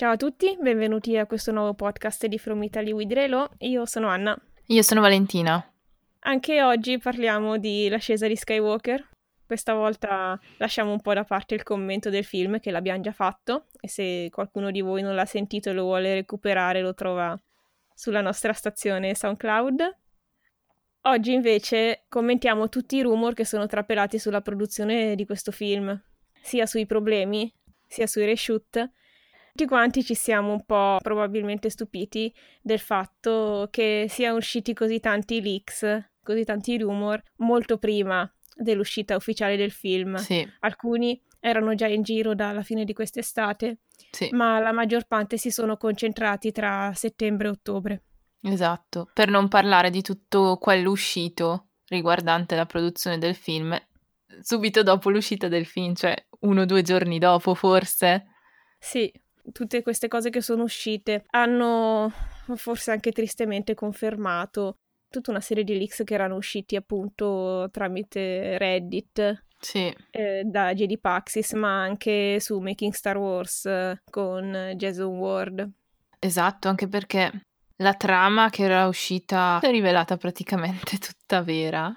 Ciao a tutti, benvenuti a questo nuovo podcast di From Italy with Relo. Io sono Anna. Io sono Valentina. Anche oggi parliamo di L'ascesa di Skywalker. Questa volta lasciamo un po' da parte il commento del film che l'abbiamo già fatto e se qualcuno di voi non l'ha sentito e lo vuole recuperare lo trova sulla nostra stazione SoundCloud. Oggi invece commentiamo tutti i rumor che sono trapelati sulla produzione di questo film, sia sui problemi, sia sui reshoot tutti quanti ci siamo un po' probabilmente stupiti del fatto che siano usciti così tanti leaks, così tanti rumor, molto prima dell'uscita ufficiale del film. Sì. Alcuni erano già in giro dalla fine di quest'estate, sì. ma la maggior parte si sono concentrati tra settembre e ottobre. Esatto, per non parlare di tutto quello uscito riguardante la produzione del film subito dopo l'uscita del film, cioè uno o due giorni dopo forse. Sì, tutte queste cose che sono uscite hanno forse anche tristemente confermato tutta una serie di leaks che erano usciti appunto tramite Reddit sì. eh, da JD Paxis ma anche su Making Star Wars eh, con Jason Ward esatto anche perché la trama che era uscita è rivelata praticamente tutta vera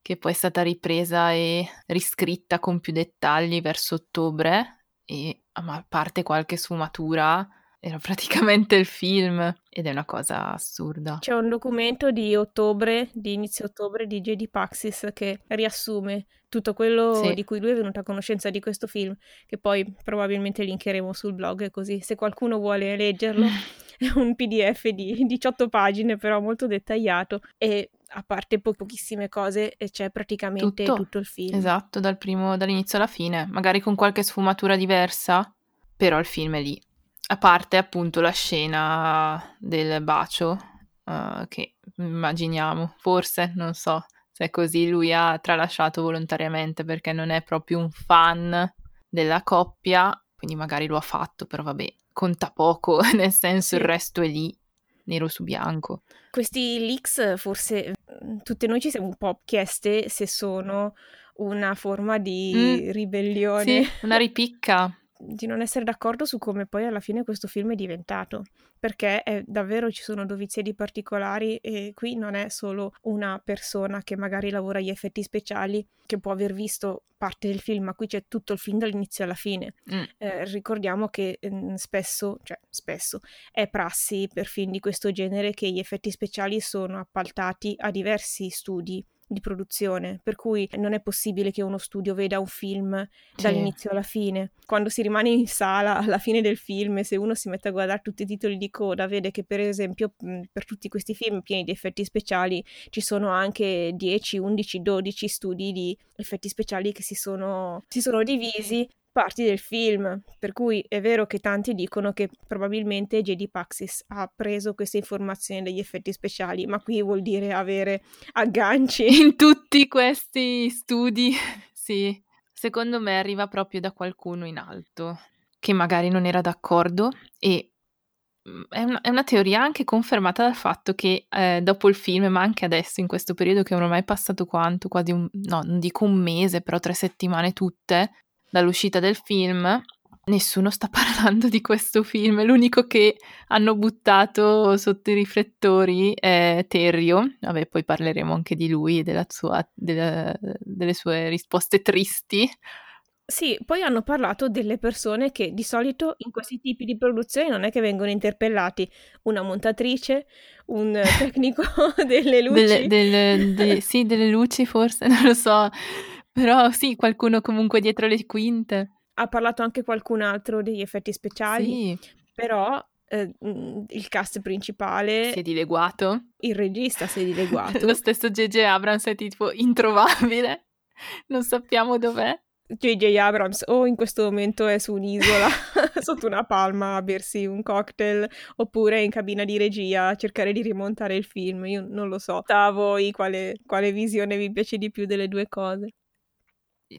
che poi è stata ripresa e riscritta con più dettagli verso ottobre e a parte qualche sfumatura era praticamente il film ed è una cosa assurda. C'è un documento di ottobre, di inizio ottobre di J.D. Paxis che riassume tutto quello sì. di cui lui è venuto a conoscenza di questo film, che poi probabilmente linkeremo sul blog così se qualcuno vuole leggerlo. è un PDF di 18 pagine, però molto dettagliato e a parte po- pochissime cose c'è praticamente tutto. tutto il film. Esatto, dal primo, dall'inizio alla fine, magari con qualche sfumatura diversa, però il film è lì. A parte appunto la scena del bacio, uh, che immaginiamo, forse, non so se è così, lui ha tralasciato volontariamente perché non è proprio un fan della coppia, quindi magari lo ha fatto, però vabbè, conta poco, nel senso il resto è lì nero su bianco. Questi leaks forse mm, tutte noi ci siamo un po' chieste se sono una forma di mm, ribellione. Sì, una ripicca di non essere d'accordo su come poi alla fine questo film è diventato, perché è, davvero ci sono doviziedi particolari e qui non è solo una persona che magari lavora agli effetti speciali che può aver visto parte del film, ma qui c'è tutto il film dall'inizio alla fine. Mm. Eh, ricordiamo che eh, spesso, cioè spesso, è prassi per film di questo genere che gli effetti speciali sono appaltati a diversi studi di produzione, per cui non è possibile che uno studio veda un film dall'inizio alla fine. Quando si rimane in sala alla fine del film se uno si mette a guardare tutti i titoli di coda, vede che per esempio per tutti questi film pieni di effetti speciali ci sono anche 10, 11, 12 studi di effetti speciali che si sono, si sono divisi parti del film, per cui è vero che tanti dicono che probabilmente JD Paxis ha preso queste informazioni dagli effetti speciali, ma qui vuol dire avere agganci. In tutti questi studi, sì, secondo me arriva proprio da qualcuno in alto, che magari non era d'accordo e mm, è una, è una, teoria anche confermata dal fatto che eh, dopo il film, ma anche adesso, in questo periodo che ormai è passato quanto? Quasi un, no, non dico un mese, però tre settimane tutte, dall'uscita del film, nessuno sta parlando di questo film. L'unico che hanno buttato sotto i riflettori è Terrio. Vabbè, poi parleremo anche di lui e sua, della, delle sue risposte tristi. Sì, poi hanno parlato delle persone che di solito in questi tipi di produzioni non è che vengono interpellati una montatrice, un tecnico delle luci. Delle, delle, de, sì, delle luci forse, non lo so. Però sì, qualcuno comunque dietro le quinte. Ha parlato anche qualcun altro degli effetti speciali. Sì. Però eh, mm, il cast principale si è dileguato. Il regista si è dileguato. Lo stesso J.J. Abrams è tipo introvabile. Non sappiamo dov'è. J.J. Abrams o in questo momento è su un'isola sotto una palma a bersi un cocktail oppure in cabina di regia a cercare di rimontare il film. Io non lo so. A voi quale, quale visione vi piace di più delle due cose?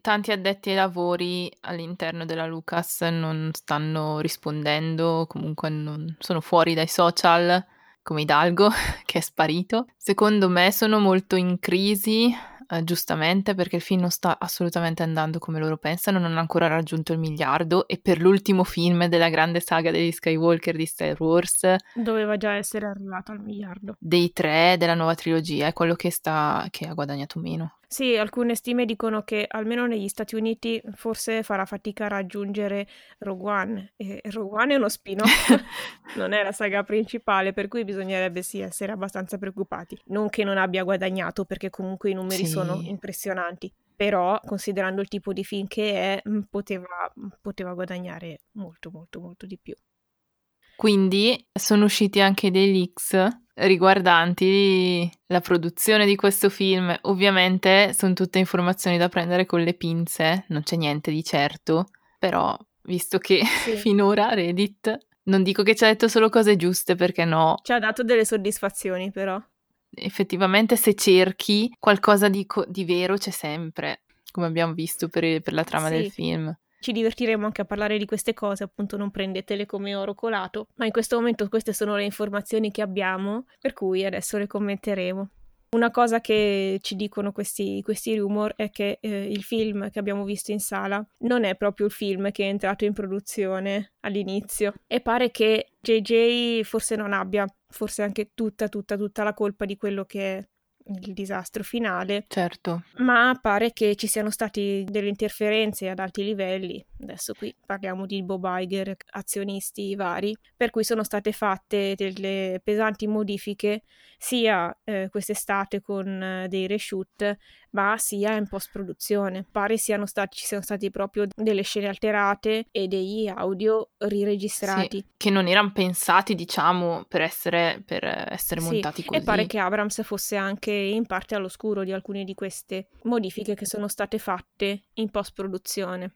Tanti addetti ai lavori all'interno della Lucas non stanno rispondendo, comunque non sono fuori dai social, come Hidalgo che è sparito. Secondo me sono molto in crisi eh, giustamente perché il film non sta assolutamente andando come loro pensano, non ha ancora raggiunto il miliardo e per l'ultimo film della grande saga degli Skywalker di Star Wars doveva già essere arrivato al miliardo. Dei tre della nuova trilogia è quello che, sta, che ha guadagnato meno. Sì, alcune stime dicono che almeno negli Stati Uniti forse farà fatica a raggiungere Rogue One. E Rogue One è uno spin-off, non è la saga principale, per cui bisognerebbe sì essere abbastanza preoccupati. Non che non abbia guadagnato, perché comunque i numeri sì. sono impressionanti. Però, considerando il tipo di film che è, mm, poteva, mm, poteva guadagnare molto, molto, molto di più. Quindi sono usciti anche dei leaks riguardanti la produzione di questo film. Ovviamente sono tutte informazioni da prendere con le pinze, non c'è niente di certo, però visto che sì. finora Reddit non dico che ci ha detto solo cose giuste perché no. Ci ha dato delle soddisfazioni però. Effettivamente se cerchi qualcosa di, co- di vero c'è sempre, come abbiamo visto per, per la trama sì. del film ci divertiremo anche a parlare di queste cose, appunto non prendetele come oro colato, ma in questo momento queste sono le informazioni che abbiamo, per cui adesso le commenteremo. Una cosa che ci dicono questi, questi rumor è che eh, il film che abbiamo visto in sala non è proprio il film che è entrato in produzione all'inizio e pare che JJ forse non abbia forse anche tutta, tutta, tutta la colpa di quello che il disastro finale. Certo. Ma pare che ci siano state delle interferenze ad alti livelli. Adesso qui parliamo di Bob Iger, azionisti vari, per cui sono state fatte delle pesanti modifiche sia eh, quest'estate con eh, dei reshoot, ma sia in post produzione. Pare siano stati, ci siano stati proprio delle scene alterate e degli audio riregistrati. Sì, che non erano pensati, diciamo, per essere, per essere sì, montati così. E pare che Abrams fosse anche in parte all'oscuro di alcune di queste modifiche che sono state fatte in post produzione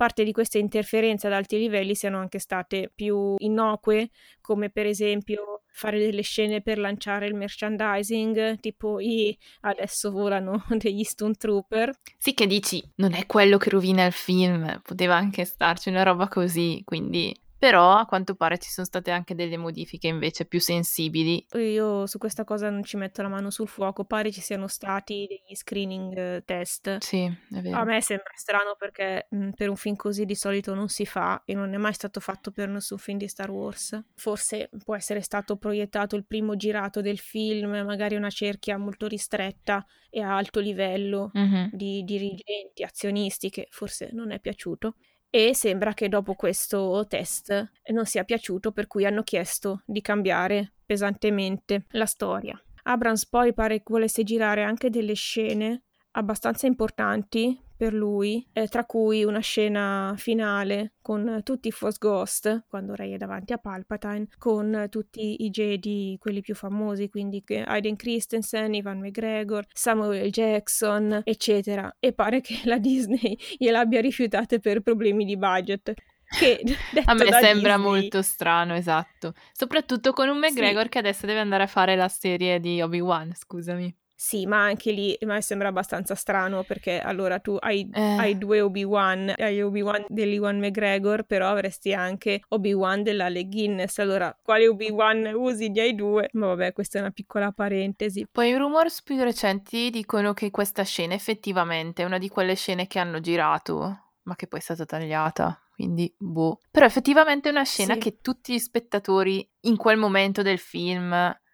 parte di queste interferenze ad alti livelli siano anche state più innocue, come per esempio fare delle scene per lanciare il merchandising, tipo i adesso volano degli Stone Trooper. Sì, che dici, non è quello che rovina il film, poteva anche starci una roba così, quindi però a quanto pare ci sono state anche delle modifiche invece più sensibili. Io su questa cosa non ci metto la mano sul fuoco, pare ci siano stati degli screening eh, test. Sì, è vero. A me sembra strano perché mh, mm, per un film così di solito non si fa e non è mai stato fatto per nessun film di Star Wars. Forse può essere stato proiettato il primo girato del film, magari una cerchia molto ristretta e a alto livello mm-hmm. di dirigenti, azionisti, che forse non è piaciuto e sembra che dopo questo test non sia piaciuto per cui hanno chiesto di cambiare pesantemente la storia. Abrams poi pare che volesse girare anche delle scene abbastanza importanti per lui, eh, tra cui una scena finale con tutti i Force Ghost, quando Rey è davanti a Palpatine, con tutti i Jedi, quelli più famosi, quindi Aiden Christensen, Ivan McGregor, Samuel Jackson, eccetera. E pare che la Disney gliel'abbia rifiutate per problemi di budget. Che, a me sembra Disney... molto strano, esatto. Soprattutto con un McGregor sì. che adesso deve andare a fare la serie di Obi-Wan, scusami. Sì, ma anche lì a me sembra abbastanza strano perché allora tu hai, eh. hai due Obi-Wan, hai Obi-Wan dell'Iwan McGregor, però avresti anche Obi-Wan della Le Guinness. Allora, quale Obi-Wan usi? Gli hai due? Ma vabbè, questa è una piccola parentesi. Poi i rumors più recenti dicono che questa scena effettivamente è una di quelle scene che hanno girato, ma che poi è stata tagliata quindi boh. Però effettivamente è una scena sì. che tutti gli spettatori in quel momento del film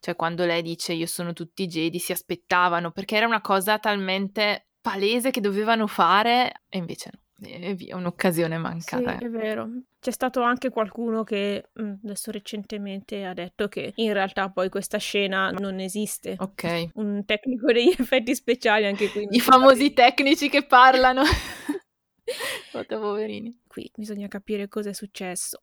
cioè quando lei dice io sono tutti Jedi, si aspettavano, perché era una cosa talmente palese che dovevano fare e invece no. E via, un'occasione mancata. Sì, è vero. C'è stato anche qualcuno che mm, adesso recentemente ha detto che in realtà poi questa scena non esiste. Ok. Un tecnico degli effetti speciali anche qui. I famosi tecnici che parlano. Foto poverini. Qui bisogna capire cosa è successo.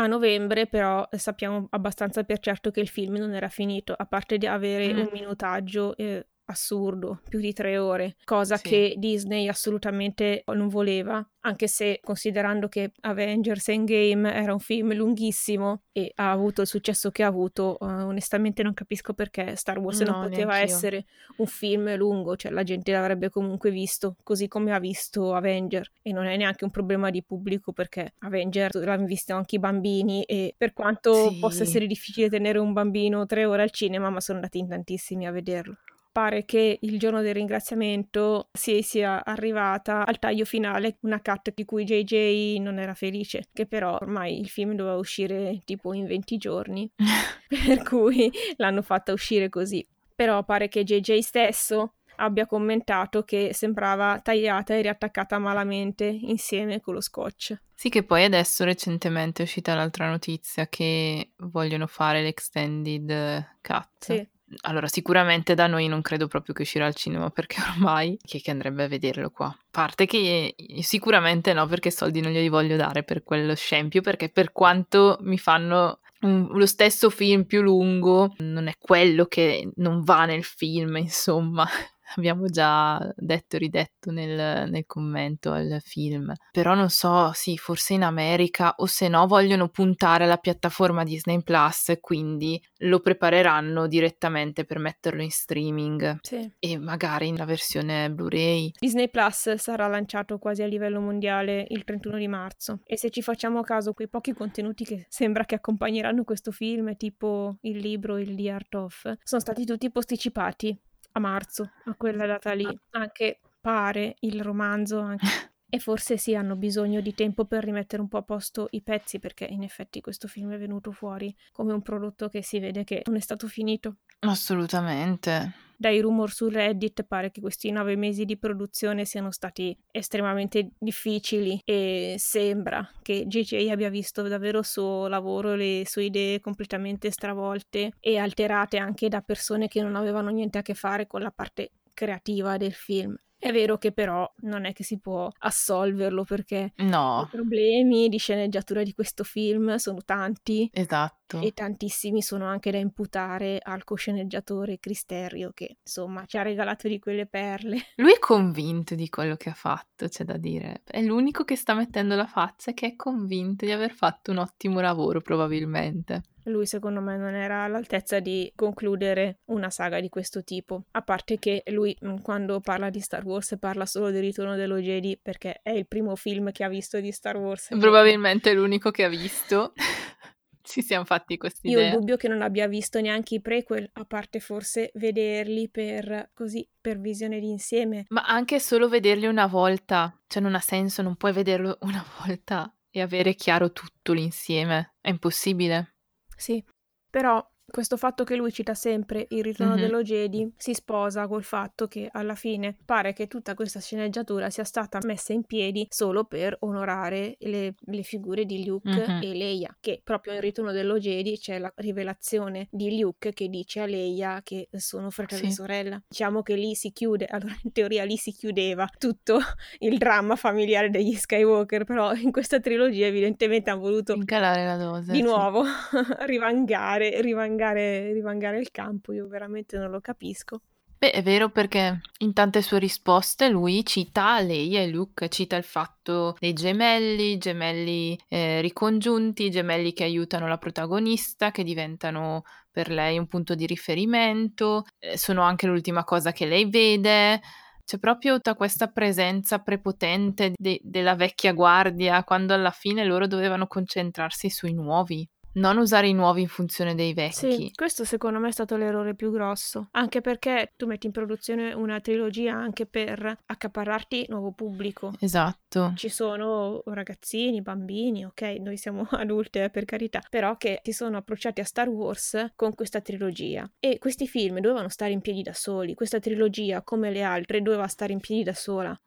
A novembre però sappiamo abbastanza per certo che il film non era finito, a parte di avere mm. un minutaggio eh, assurdo, più di tre ore, cosa Sì. che Disney assolutamente non voleva, anche se considerando che Avengers Endgame era un film lunghissimo e ha avuto il successo che ha avuto, uh, onestamente non capisco perché Star Wars No, non poteva essere un film lungo, cioè la gente l'avrebbe comunque visto, così come ha visto Avenger e non è neanche un problema di pubblico perché Avenger l'hanno visto anche i bambini e per quanto Sì. possa essere difficile tenere un bambino tre ore al cinema, ma sono andati in tantissimi a vederlo pare che il giorno del ringraziamento si sia arrivata al taglio finale, una cut di cui JJ non era felice, che però ormai il film doveva uscire tipo in 20 giorni, per cui l'hanno fatta uscire così. Però pare che JJ stesso abbia commentato che sembrava tagliata e riattaccata malamente insieme con lo scotch. Sì, che poi adesso recentemente è uscita l'altra notizia che vogliono fare l'extended cut. Sì. Allora, sicuramente da noi non credo proprio che uscirà al cinema perché ormai chi è che andrebbe a vederlo qua? Parte che sicuramente no, perché soldi non glieli voglio dare per quello scempio, perché per quanto mi fanno lo stesso film più lungo, non è quello che non va nel film, insomma. Abbiamo già detto e ridetto nel, nel commento al film. Però non so, sì, forse in America o se no vogliono puntare alla piattaforma Disney Plus, quindi lo prepareranno direttamente per metterlo in streaming Sì. e magari in la versione Blu-ray. Disney Plus sarà lanciato quasi a livello mondiale il 31 di marzo e se ci facciamo caso quei pochi contenuti che sembra che accompagneranno questo film, tipo il libro, il The Art of, sono stati tutti posticipati a marzo, a quella data lì. Anche pare il romanzo anche. E forse sì, hanno bisogno di tempo per rimettere un po' a posto i pezzi, perché in effetti questo film è venuto fuori come un prodotto che si vede che non è stato finito. Assolutamente. Dai rumor su Reddit pare che questi nove mesi di produzione siano stati estremamente difficili e sembra che JJ abbia visto davvero il suo lavoro, le sue idee completamente stravolte e alterate anche da persone che non avevano niente a che fare con la parte creativa del film. È vero che però non è che si può assolverlo perché No, i problemi di sceneggiatura di questo film sono tanti esatto. e tantissimi sono anche da imputare al cosceneggiatore Cristerio che insomma ci ha regalato di quelle perle. Lui è convinto di quello che ha fatto, c'è da dire. È l'unico che sta mettendo la faccia che è convinto di aver fatto un ottimo lavoro, probabilmente. Lui secondo me non era all'altezza di concludere una saga di questo tipo, a parte che lui mh, quando parla di Star Wars parla solo del ritorno dello Jedi perché è il primo film che ha visto di Star Wars. Probabilmente è l'unico che ha visto. Ci siamo fatti questa Io ho il dubbio che non abbia visto neanche i prequel, a parte forse vederli per così per visione d'insieme. Ma anche solo vederli una volta, cioè non ha senso, non puoi vederlo una volta e avere chiaro tutto l'insieme. È impossibile. Sì, però questo fatto che lui cita sempre il ritorno Mhm. dello Jedi si sposa col fatto che alla fine pare che tutta questa sceneggiatura sia stata messa in piedi solo per onorare le, le figure di Luke Mhm. e Leia, che proprio nel ritorno dello Jedi c'è la rivelazione di Luke che dice a Leia che sono fratello e Sì. sorella. Diciamo che lì si chiude, allora in teoria lì si chiudeva tutto il dramma familiare degli Skywalker, però in questa trilogia evidentemente hanno voluto Incalare la dose. di sì. nuovo rivangare, rivangare, rivangare il campo, io veramente non lo capisco. Beh, è vero perché in tante sue risposte lui cita lei e Luke, cita il fatto dei gemelli, gemelli eh, ricongiunti, gemelli che aiutano la protagonista, che diventano per lei un punto di riferimento, eh, sono anche l'ultima cosa che lei vede. C'è proprio tutta questa presenza prepotente de- della vecchia guardia, quando alla fine loro dovevano concentrarsi sui nuovi, non usare i nuovi in funzione dei vecchi. Sì, questo secondo me è stato l'errore più grosso, anche perché tu metti in produzione una trilogia anche per accaparrarti nuovo pubblico. Esatto. Ci sono ragazzini, bambini, ok, noi siamo adulte eh, per carità, però che si sono approcciati a Star Wars con questa trilogia e questi film dovevano stare in piedi da soli, questa trilogia come le altre doveva stare in piedi da sola.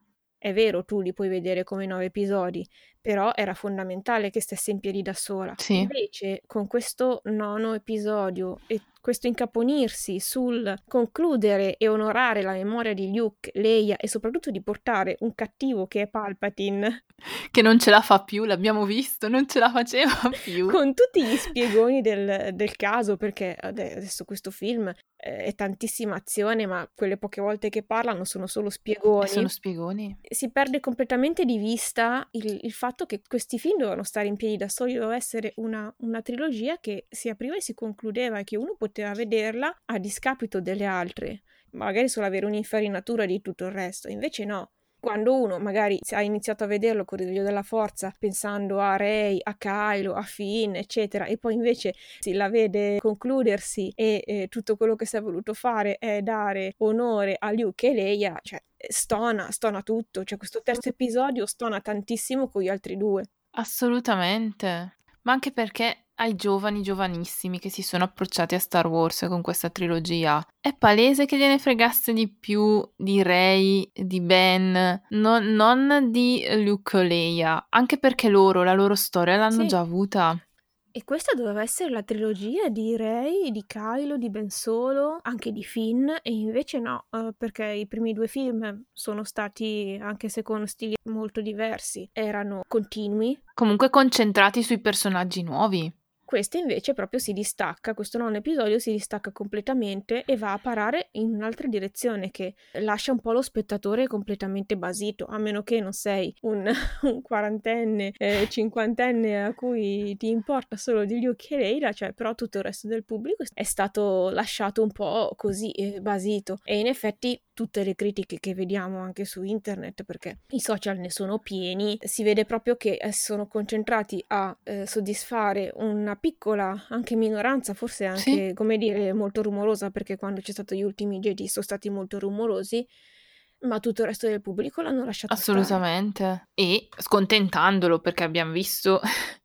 È vero, tu li puoi vedere come nove episodi, però era fondamentale che stesse in piedi da sola. Sì. Invece, con questo nono episodio e questo incaponirsi sul concludere e onorare la memoria di Luke, Leia e soprattutto di portare un cattivo che è Palpatine. Che non ce la fa più, l'abbiamo visto, non ce la faceva più. Con tutti gli spiegoni del, del caso, perché adesso questo film eh, è tantissima azione, ma quelle poche volte che parlano sono solo spiegoni. Sono spiegoni. Si perde completamente di vista il, il fatto che questi film dovevano stare in piedi da soli, doveva essere una, una trilogia che si apriva e si concludeva e che uno poteva vederla a discapito delle altre, magari solo avere un'infarinatura di tutto il resto. Invece no, quando uno magari ha iniziato a vederlo con il risveglio della forza pensando a Rey, a Kylo, a Finn, eccetera, e poi invece si la vede concludersi e eh, tutto quello che si è voluto fare è dare onore a Luke e Leia, cioè stona, stona tutto, cioè questo terzo episodio stona tantissimo con gli altri due. Assolutamente. Ma anche perché ai giovani giovanissimi che si sono approcciati a Star Wars con questa trilogia, è palese che gliene fregasse di più di Rey, di Ben, no, non di Luke o Leia, anche perché loro la loro storia l'hanno sì. già avuta. E questa doveva essere la trilogia di Rey, di Kylo, di Ben Solo, anche di Finn, e invece no, uh, perché i primi due film sono stati, anche se con stili molto diversi, erano continui. Comunque concentrati sui personaggi nuovi. Questo invece proprio si distacca, questo nono episodio si distacca completamente e va a parare in un'altra direzione che lascia un po' lo spettatore completamente basito, a meno che non sei un, un quarantenne, eh, cinquantenne a cui ti importa solo di Luke e Leila, cioè però tutto il resto del pubblico è stato lasciato un po' così eh, basito. E in effetti tutte le critiche che vediamo anche su internet, perché i social ne sono pieni, si vede proprio che eh, sono concentrati a eh, soddisfare una piccola, anche minoranza, forse anche, sì. come dire, molto rumorosa, perché quando c'è stato gli ultimi Jedi sono stati molto rumorosi, ma tutto il resto del pubblico l'hanno lasciato Assolutamente. Stare. E scontentandolo, perché abbiamo visto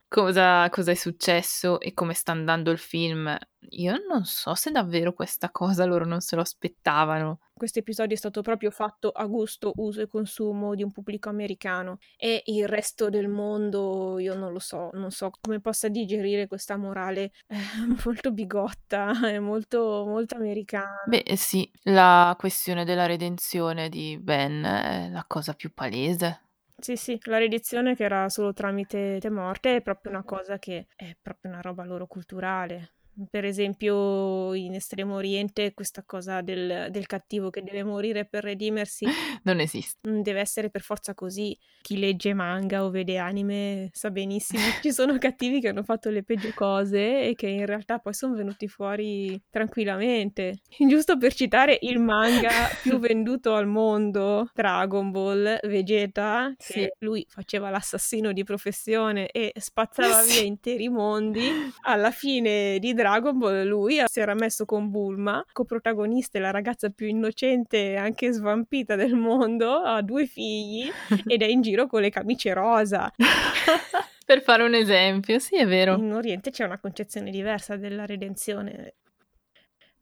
cosa, cosa è successo e come sta andando il film. Io non so se davvero questa cosa loro non se lo aspettavano. Questo episodio è stato proprio fatto a gusto, uso e consumo di un pubblico americano e il resto del mondo io non lo so, non so come possa digerire questa morale eh, molto bigotta e molto, molto americana. Beh sì, la questione della redenzione di Ben è la cosa più palese. Sì, sì, la riedizione che era solo tramite morte è proprio una cosa che è proprio una roba loro culturale. Per esempio, in Estremo Oriente, questa cosa del, del, cattivo che deve morire per redimersi non esiste. Mm, deve essere per forza così. Chi legge manga o vede anime sa benissimo che ci sono cattivi che hanno fatto le peggio cose e che in realtà poi sono venuti fuori tranquillamente. Giusto per citare il manga più venduto al mondo, Dragon Ball, Vegeta, che sì. lui faceva l'assassino di professione e spazzava sì. via interi mondi. Alla fine di Dragon Dragon Ball lui si era messo con Bulma, coprotagonista e la ragazza più innocente e anche svampita del mondo, ha due figli ed è in giro con le camicie rosa. per fare un esempio, sì è vero. In Oriente c'è una concezione diversa della redenzione.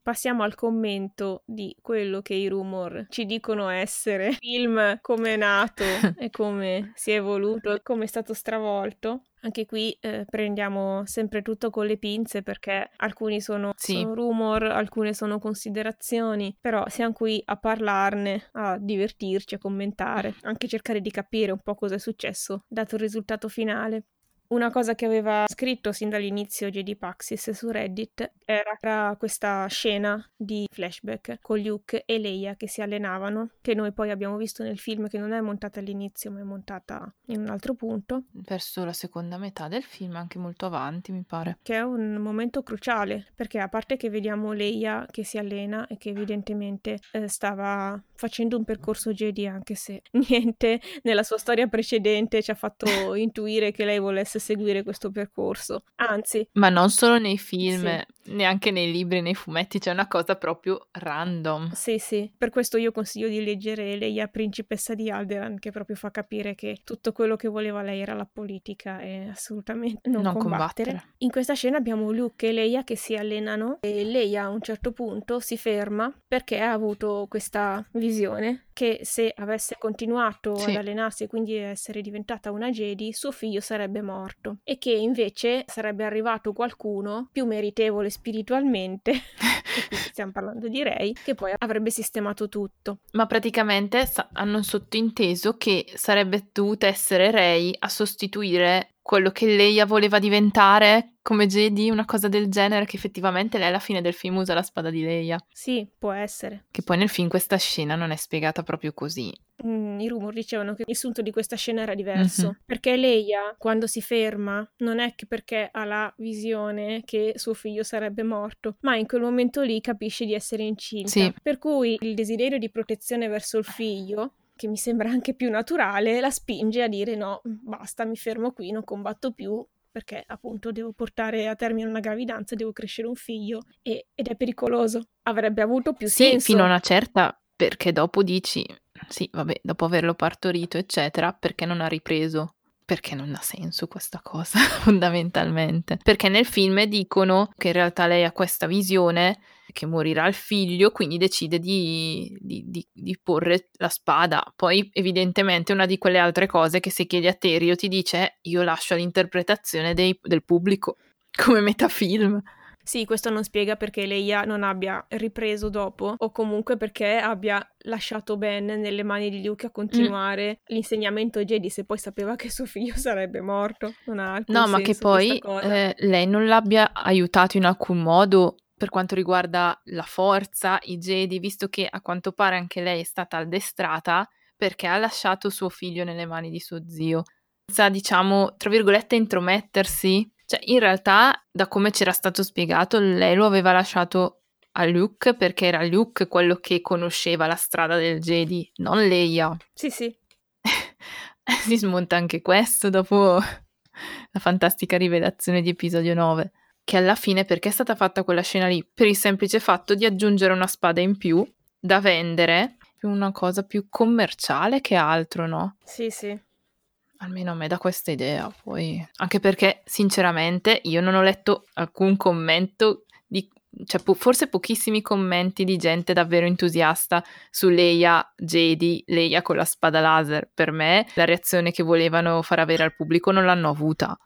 Passiamo al commento di quello che i rumor ci dicono essere. Il film come è nato e come si è evoluto, come è stato stravolto. Anche qui eh, prendiamo sempre tutto con le pinze perché alcuni sono, sì. sono, rumor, alcune sono considerazioni, però siamo qui a parlarne, a divertirci, a commentare, anche cercare di capire un po' cosa è successo dato il risultato finale. Una cosa che aveva scritto sin dall'inizio JD Paxis su Reddit era questa scena di flashback con Luke e Leia che si allenavano, che noi poi abbiamo visto nel film che non è montata all'inizio ma è montata in un altro punto. Verso la seconda metà del film, anche molto avanti mi pare. Che è un momento cruciale perché a parte che vediamo Leia che si allena e che evidentemente eh, stava facendo un percorso Jedi anche se niente nella sua storia precedente ci ha fatto intuire che lei volesse volesse seguire questo percorso. Anzi. Ma non solo nei film, sì. neanche nei libri, nei fumetti, c'è una cosa proprio random. Sì, sì. Per questo io consiglio di leggere Leia, principessa di Alderan, che proprio fa capire che tutto quello che voleva lei era la politica e assolutamente non, non combattere. combattere. In questa scena abbiamo Luke e Leia che si allenano e Leia a un certo punto si ferma perché ha avuto questa visione che se avesse continuato sì. ad allenarsi e quindi essere diventata una Jedi, suo figlio sarebbe morto morto e che invece sarebbe arrivato qualcuno più meritevole spiritualmente, stiamo parlando di Rey, che poi avrebbe sistemato tutto. Ma praticamente hanno sottointeso che sarebbe dovuta essere Rey a sostituire quello che Leia voleva diventare come Jedi, una cosa del genere, che effettivamente lei alla fine del film usa la spada di Leia. Sì, può essere. Che poi nel film questa scena non è spiegata proprio così. Mm, I rumor dicevano che il sunto di questa scena era diverso, mm-hmm. perché Leia, quando si ferma, non è che perché ha la visione che suo figlio sarebbe morto, ma in quel momento lì capisce di essere incinta. Sì. Per cui il desiderio di protezione verso il figlio che mi sembra anche più naturale, la spinge a dire no, basta, mi fermo qui, non combatto più perché appunto devo portare a termine una gravidanza, devo crescere un figlio e, ed è pericoloso. Avrebbe avuto più sì, senso. fino a una certa, perché dopo dici, sì, vabbè, dopo averlo partorito, eccetera, perché non ha ripreso? Perché non ha senso questa cosa, fondamentalmente. Perché nel film dicono che in realtà lei ha questa visione che morirà il figlio, quindi decide di, di, di, di, porre la spada. Poi, evidentemente, una di quelle altre cose che se chiedi a Terio ti dice io lascio all'interpretazione dei, del pubblico, come metafilm. Sì, questo non spiega perché Leia non abbia ripreso dopo, o comunque perché abbia lasciato Ben nelle mani di Luke a continuare mm. l'insegnamento Jedi se poi sapeva che suo figlio sarebbe morto. Non ha alcun No, ma che poi eh, lei non l'abbia aiutato in alcun modo per quanto riguarda la forza, i Jedi, visto che a quanto pare anche lei è stata addestrata perché ha lasciato suo figlio nelle mani di suo zio. Senza, diciamo, tra virgolette, intromettersi. Cioè, in realtà, da come c'era stato spiegato, lei lo aveva lasciato a Luke perché era Luke quello che conosceva la strada del Jedi, non Leia. Sì, sì. si smonta anche questo dopo la fantastica rivelazione di episodio 9 che alla fine perché è stata fatta quella scena lì? Per il semplice fatto di aggiungere una spada in più da vendere, una cosa più commerciale che altro, no? Sì, sì. Almeno a me dà questa idea, poi. Anche perché, sinceramente, io non ho letto alcun commento di. cioè, po- forse pochissimi commenti di gente davvero entusiasta su Leia Jedi, Leia con la spada laser. Per me, la reazione che volevano far avere al pubblico non l'hanno avuta.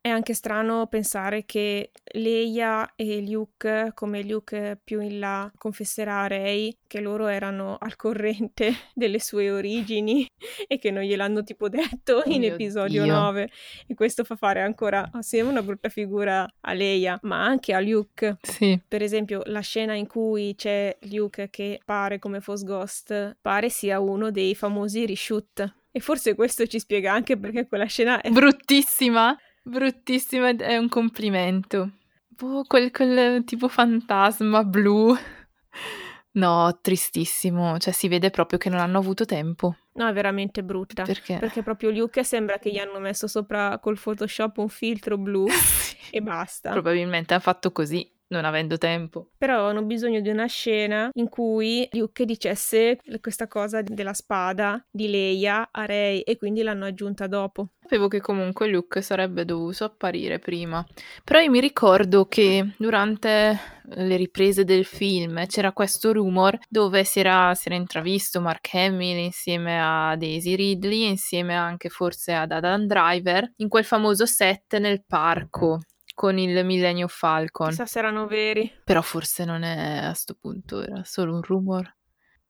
È anche strano pensare che Leia e Luke, come Luke più in là confesserà a Rey, che loro erano al corrente delle sue origini e che non gliel'hanno tipo detto oh in episodio Dio. 9. E questo fa fare ancora assieme una brutta figura a Leia, ma anche a Luke. Sì. Per esempio, la scena in cui c'è Luke che pare come Force Ghost, pare sia uno dei famosi reshoot. E forse questo ci spiega anche perché quella scena è bruttissima. Bruttissima, è un complimento. Boh, quel, quel tipo fantasma blu. No, tristissimo. Cioè, si vede proprio che non hanno avuto tempo. No, è veramente brutta. Perché? Perché proprio Luke sembra che gli hanno messo sopra col Photoshop un filtro blu e basta. Probabilmente ha fatto così non avendo tempo. Però avevano bisogno di una scena in cui Luke dicesse questa cosa della spada di Leia a Rey e quindi l'hanno aggiunta dopo. Sapevo che comunque Luke sarebbe dovuto apparire prima. Però io mi ricordo che durante le riprese del film c'era questo rumor dove si era, si era intravisto Mark Hamill insieme a Daisy Ridley, insieme anche forse ad Adam Driver, in quel famoso set nel parco con il Millennium Falcon. Chissà se erano veri. Però forse non è a sto punto, era solo un rumor.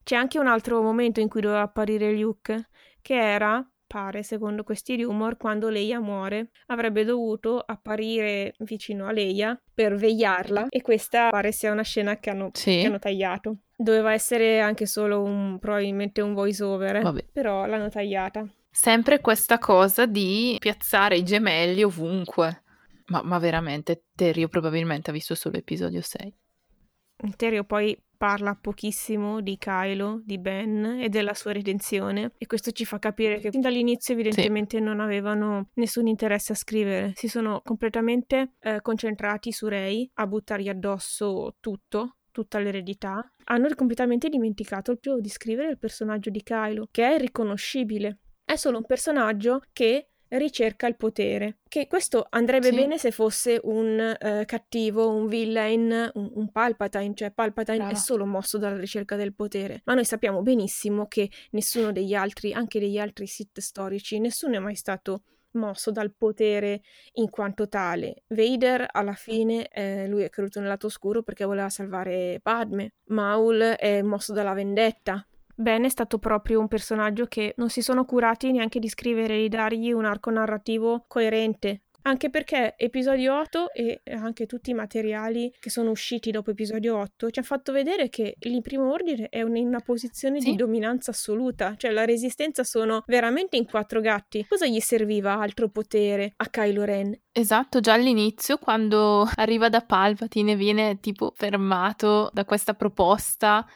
C'è anche un altro momento in cui doveva apparire Luke, che era, pare, secondo questi rumor, quando Leia muore. Avrebbe dovuto apparire vicino a Leia per vegliarla e questa pare sia una scena che hanno, sì. che hanno tagliato. Doveva essere anche solo un, probabilmente un voice over, Vabbè. però l'hanno tagliata. Sempre questa cosa di piazzare i gemelli ovunque. Ma, ma veramente, Terrio probabilmente ha visto solo episodio 6. Terrio poi parla pochissimo di Kylo, di Ben e della sua redenzione e questo ci fa capire che fin dall'inizio evidentemente sì. non avevano nessun interesse a scrivere, si sono completamente eh, concentrati su Rey, a buttargli addosso tutto, tutta l'eredità, hanno completamente dimenticato il di scrivere il personaggio di Kylo, che è riconoscibile. È solo un personaggio che ricerca il potere. Che questo andrebbe sì. bene se fosse un uh, cattivo, un villain, un, un Palpatine, cioè Palpatine Brava. è solo mosso dalla ricerca del potere. Ma noi sappiamo benissimo che nessuno degli altri, anche degli altri Sith storici, nessuno è mai stato mosso dal potere in quanto tale. Vader alla fine eh, lui è caduto nel lato oscuro perché voleva salvare Padme. Maul è mosso dalla vendetta. Ben è stato proprio un personaggio che non si sono curati neanche di scrivere e di dargli un arco narrativo coerente. Anche perché episodio 8 e anche tutti i materiali che sono usciti dopo episodio 8 ci hanno fatto vedere che il primo ordine è in una posizione sì. di dominanza assoluta, cioè la resistenza sono veramente in quattro gatti. Cosa gli serviva altro potere a Kylo Ren? Esatto, già all'inizio quando arriva da Palpatine viene tipo fermato da questa proposta,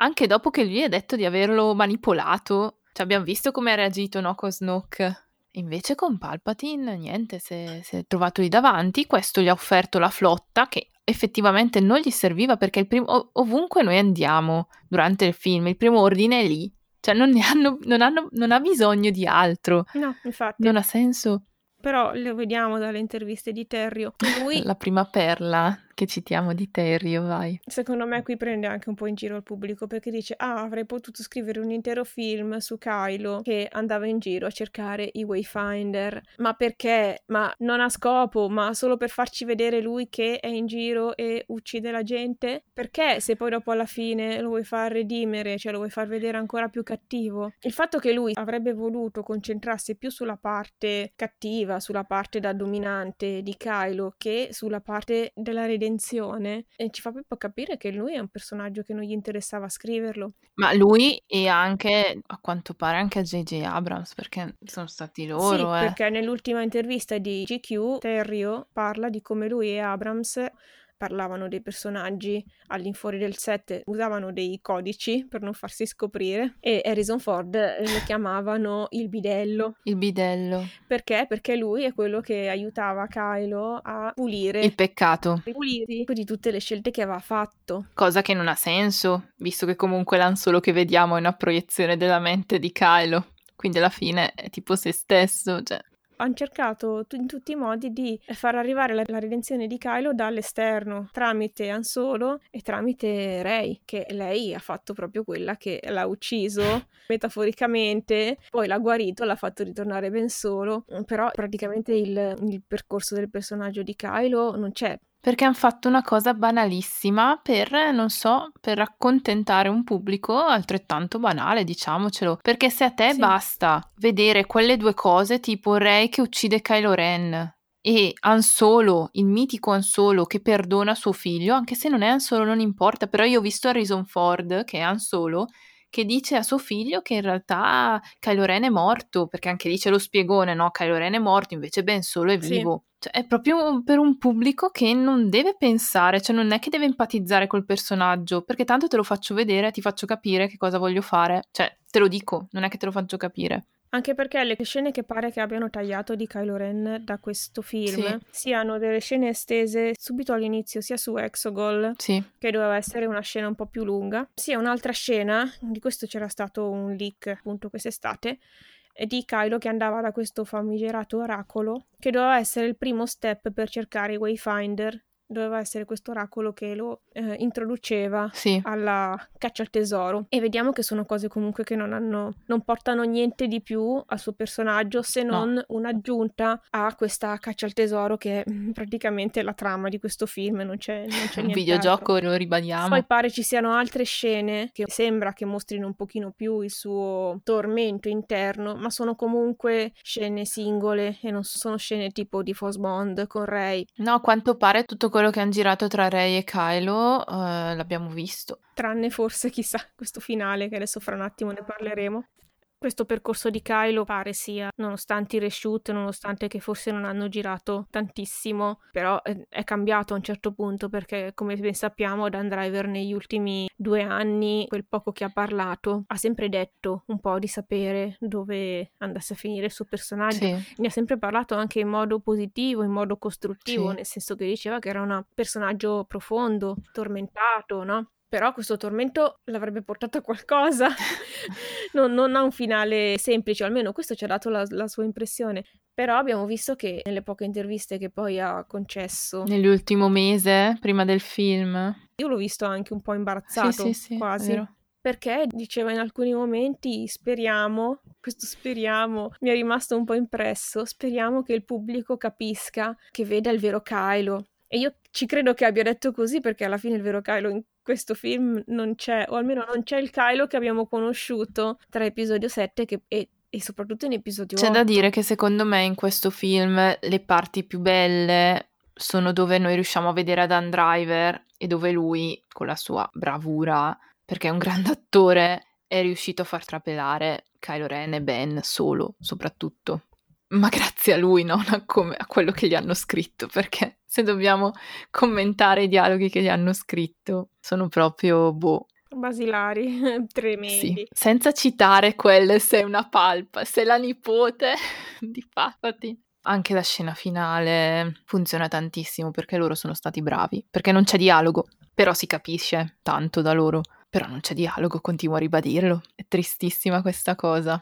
anche dopo che lui ha detto di averlo manipolato, cioè abbiamo visto come ha reagito no, con Snoke Invece con Palpatine niente, si è, trovato lì davanti, questo gli ha offerto la flotta che effettivamente non gli serviva perché primo, ovunque noi andiamo durante il film, il primo ordine è lì, cioè non, hanno, non, hanno, non ha bisogno di altro. No, infatti. Non ha senso. Però lo vediamo dalle interviste di Terrio. Lui... La prima perla che citiamo di Terrio, vai. Secondo me qui prende anche un po' in giro il pubblico perché dice ah avrei potuto scrivere un intero film su Kylo che andava in giro a cercare i Wayfinder. Ma perché? Ma non a scopo, ma solo per farci vedere lui che è in giro e uccide la gente? Perché se poi dopo alla fine lo vuoi far redimere, cioè lo vuoi far vedere ancora più cattivo? Il fatto che lui avrebbe voluto concentrarsi più sulla parte cattiva, sulla parte da dominante di Kylo che sulla parte della redenzione redenzione e ci fa proprio capire che lui è un personaggio che non gli interessava scriverlo. Ma lui e anche, a quanto pare, anche a J.J. Abrams, perché sono stati loro. Sì, eh. perché nell'ultima intervista di GQ, Terrio parla di come lui e Abrams parlavano dei personaggi all'infuori del set, usavano dei codici per non farsi scoprire e Harrison Ford lo chiamavano il bidello. Il bidello. Perché? Perché lui è quello che aiutava Kylo a pulire il peccato. Pulire di tutte le scelte che aveva fatto. Cosa che non ha senso, visto che comunque l'Ansolo che vediamo è una proiezione della mente di Kylo. Quindi alla fine è tipo se stesso, cioè hanno cercato in tutti i modi di far arrivare la, la redenzione di Kylo dall'esterno, tramite Han Solo e tramite Rey, che lei ha fatto proprio quella che l'ha ucciso metaforicamente, poi l'ha guarito, l'ha fatto ritornare ben solo, però praticamente il, il percorso del personaggio di Kylo non c'è perché hanno fatto una cosa banalissima per, non so, per accontentare un pubblico altrettanto banale, diciamocelo. Perché se a te sì. basta vedere quelle due cose, tipo Rey che uccide Kylo Ren e Han Solo, il mitico Han Solo che perdona suo figlio, anche se non è Han Solo non importa, però io ho visto Harrison Ford, che è Han Solo, che dice a suo figlio che in realtà Kylo Ren è morto, perché anche lì c'è lo spiegone, no? Kylo Ren è morto, invece Ben Solo è vivo. Sì. Cioè, è proprio per un pubblico che non deve pensare, cioè non è che deve empatizzare col personaggio, perché tanto te lo faccio vedere, ti faccio capire che cosa voglio fare. Cioè, te lo dico, non è che te lo faccio capire. Anche perché le scene che pare che abbiano tagliato di Kylo Ren da questo film sì. siano delle scene estese subito all'inizio sia su Exogol, sì. che doveva essere una scena un po' più lunga, sia un'altra scena, di questo c'era stato un leak appunto quest'estate, di Kylo che andava da questo famigerato oracolo, che doveva essere il primo step per cercare i Wayfinder doveva essere questo oracolo che lo eh, introduceva sì. alla caccia al tesoro e vediamo che sono cose comunque che non hanno non portano niente di più al suo personaggio se non no. un'aggiunta a questa caccia al tesoro che è mm, praticamente la trama di questo film non c'è, non c'è un videogioco lo ribadiamo poi pare ci siano altre scene che sembra che mostrino un pochino più il suo tormento interno ma sono comunque scene singole e non sono scene tipo di Force Bond con Rey no a quanto pare tutto quello quello che hanno girato tra Rey e Kylo uh, l'abbiamo visto. Tranne forse, chissà, questo finale che adesso fra un attimo ne parleremo questo percorso di Kylo pare sia, nonostante i reshoot, nonostante che forse non hanno girato tantissimo, però è cambiato a un certo punto perché come ben sappiamo Dan Driver negli ultimi due anni, quel poco che ha parlato, ha sempre detto un po' di sapere dove andasse a finire il suo personaggio. Sì. Ne ha sempre parlato anche in modo positivo, in modo costruttivo, sì. nel senso che diceva che era un personaggio profondo, tormentato, no? Però questo tormento l'avrebbe portato a qualcosa, non, non, ha un finale semplice, almeno questo ci ha dato la, la, sua impressione. Però abbiamo visto che nelle poche interviste che poi ha concesso... Nell'ultimo mese, prima del film. Io l'ho visto anche un po' imbarazzato, sì, sì, sì, quasi. Perché diceva in alcuni momenti speriamo questo speriamo mi è rimasto un po' impresso. Speriamo che il pubblico capisca che veda il vero Kylo. E io ci credo che abbia detto così perché alla fine il vero Kylo in questo film non c'è, o almeno non c'è il Kylo che abbiamo conosciuto tra episodio 7 che, e, e soprattutto in episodio C'è 8. da dire che secondo me in questo film le parti più belle sono dove noi riusciamo a vedere Adam Driver e dove lui, con la sua bravura, perché è un grande attore, è riuscito a far trapelare Kylo Ren e Ben solo, soprattutto. Ma grazie a lui, non a, come, a quello che gli hanno scritto, perché se dobbiamo commentare i dialoghi che gli hanno scritto, sono proprio boh. Basilari, tremendi. Sì, senza citare quelle sei una palpa, sei la nipote di Palpatine. Anche la scena finale funziona tantissimo perché loro sono stati bravi, perché non c'è dialogo, però si capisce tanto da loro. Però non c'è dialogo, continuo a ribadirlo. È tristissima questa cosa.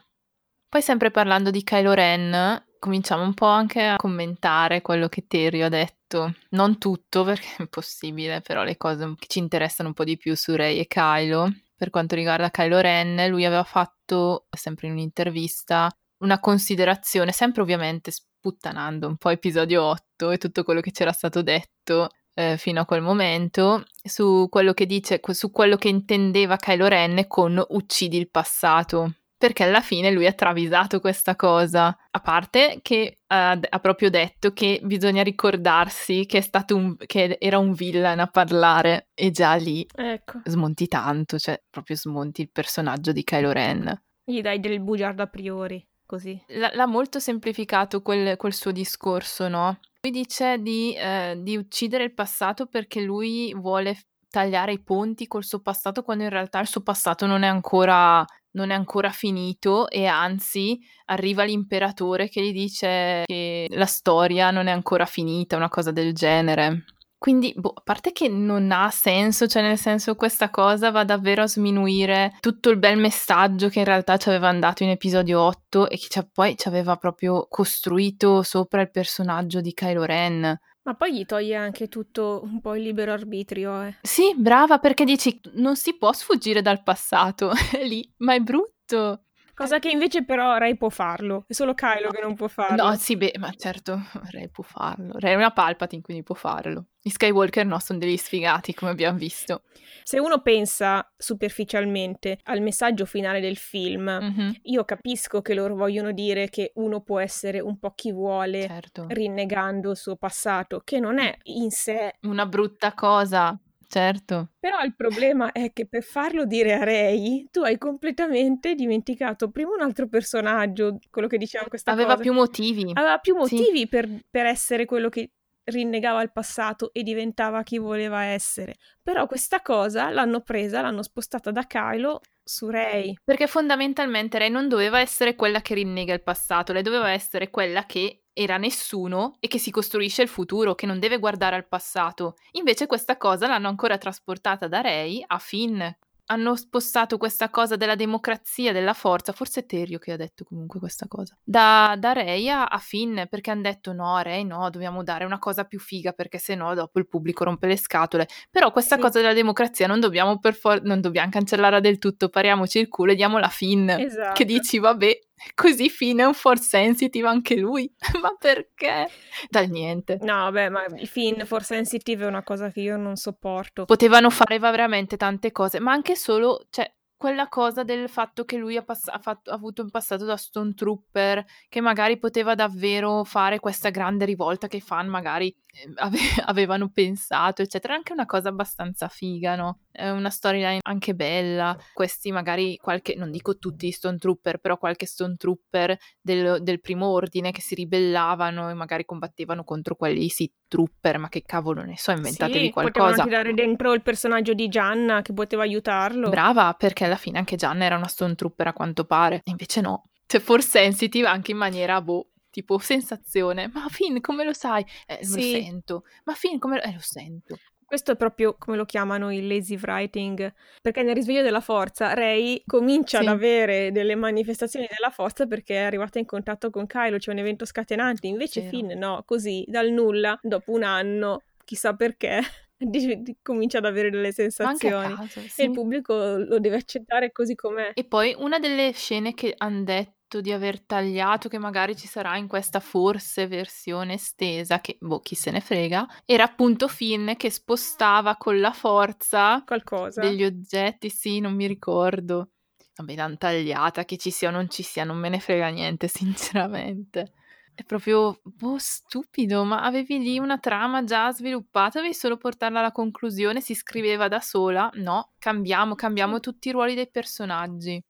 Poi sempre parlando di Kylo Ren, cominciamo un po' anche a commentare quello che Terry ha detto. Non tutto perché è impossibile, però le cose che ci interessano un po' di più su Rey e Kylo. Per quanto riguarda Kylo Ren, lui aveva fatto, sempre in un'intervista, una considerazione, sempre ovviamente sputtanando un po' episodio 8 e tutto quello che c'era stato detto eh, fino a quel momento, su quello che dice, su quello che intendeva Kylo Ren con uccidi il passato. Perché alla fine lui ha travisato questa cosa. A parte che ha, ha proprio detto che bisogna ricordarsi che, è stato un, che era un villain a parlare. E già lì Ecco, smonti tanto, cioè proprio smonti il personaggio di Kylo Ren. gli dai del bugiardo a priori, così. L- l'ha molto semplificato quel, quel suo discorso, no? Lui dice di, eh, di uccidere il passato perché lui vuole tagliare i ponti col suo passato quando in realtà il suo passato non è ancora, non è ancora finito e anzi arriva l'imperatore che gli dice che la storia non è ancora finita, una cosa del genere. Quindi, boh, a parte che non ha senso, cioè nel senso questa cosa va davvero a sminuire tutto il bel messaggio che in realtà ci aveva dato in episodio 8 e che poi ci aveva proprio costruito sopra il personaggio di Kylo Ren. Ma poi gli toglie anche tutto un po' il libero arbitrio, eh. Sì, brava, perché dici non si può sfuggire dal passato, lì, ma è brutto. Cosa che invece però Ray può farlo. È solo Kylo che non può farlo. No, sì, beh, ma certo, Rey può farlo. Rey è una Palpatine, quindi può farlo. I Skywalker no, sono degli sfigati, come abbiamo visto. Se uno pensa superficialmente al messaggio finale del film, Mhm, io capisco che loro vogliono dire che uno può essere un po' chi vuole, certo. rinnegando il suo passato, che non è in sé. Una brutta cosa, certo. Però il problema è che per farlo dire a Ray, tu hai completamente dimenticato prima un altro personaggio, quello che diceva questa Aveva cosa. più motivi. Aveva più Sì. motivi per, per essere quello che rinnegava il passato e diventava chi voleva essere. Però questa cosa l'hanno presa, l'hanno spostata da Kylo su Ray. Perché fondamentalmente lei non doveva essere quella che rinnega il passato, lei doveva essere quella che era nessuno e che si costruisce il futuro, che non deve guardare al passato. Invece questa cosa l'hanno ancora trasportata da Rey a Finn. Hanno spostato questa cosa della democrazia, della forza, forse è Terio che ha detto comunque questa cosa, da, da Rey a, a Finn, perché hanno detto no, Rey no, dobbiamo dare una cosa più figa, perché sennò dopo il pubblico rompe le scatole. Però questa Sì. cosa della democrazia non dobbiamo per for- non dobbiamo cancellarla del tutto, pariamoci il culo e diamola a Finn. Esatto. Che dici, vabbè, così Finn è un force sensitive anche lui. Ma perché? Dal niente. No, vabbè, ma il Finn for sensitive è una cosa che io non sopporto. Potevano fare veramente tante cose, ma anche solo, cioè, quella cosa del fatto che lui ha, pass- ha fatto- ha avuto in passato da Stone Trooper, che magari poteva davvero fare questa grande rivolta che i fan magari eh, ave- avevano pensato, eccetera. È anche una cosa abbastanza figa, no? È una storyline anche bella. Questi magari qualche, non dico tutti i Stone Trooper, però qualche Stone Trooper del, del primo ordine che si ribellavano e magari combattevano contro quelli Sith Trooper, ma che cavolo ne so, inventatevi sì, potevano qualcosa. tirare dentro il personaggio di Gianna che poteva aiutarlo. Brava, perché alla fine anche Gianna era una Stone Trooper a quanto pare. E invece no. Cioè, force sensitive anche in maniera, boh, tipo sensazione. Ma Finn, come lo sai? Eh, lo Sì. sento. Ma Finn, come lo... Eh, lo sento. Questo è proprio come lo chiamano il lazy writing, perché nel risveglio della forza Rey comincia Sì. ad avere delle manifestazioni della forza perché è arrivata in contatto con Kylo, c'è un evento scatenante, invece Vero. Finn no, così dal nulla, dopo un anno, chissà perché, di- di- comincia ad avere delle sensazioni caso, e sì. il pubblico lo deve accettare così com'è. E poi una delle scene che hanno detto di aver tagliato, che magari ci sarà in questa forse versione estesa, che boh, chi se ne frega, era appunto Finn che spostava con la forza qualcosa degli oggetti, sì, non mi ricordo. Vabbè, l'hanno tagliata, che ci sia o non ci sia, non me ne frega niente, sinceramente. È proprio, boh, stupido, ma avevi lì una trama già sviluppata, devi solo portarla alla conclusione, si scriveva da sola. No, cambiamo, cambiamo tutti i ruoli dei personaggi.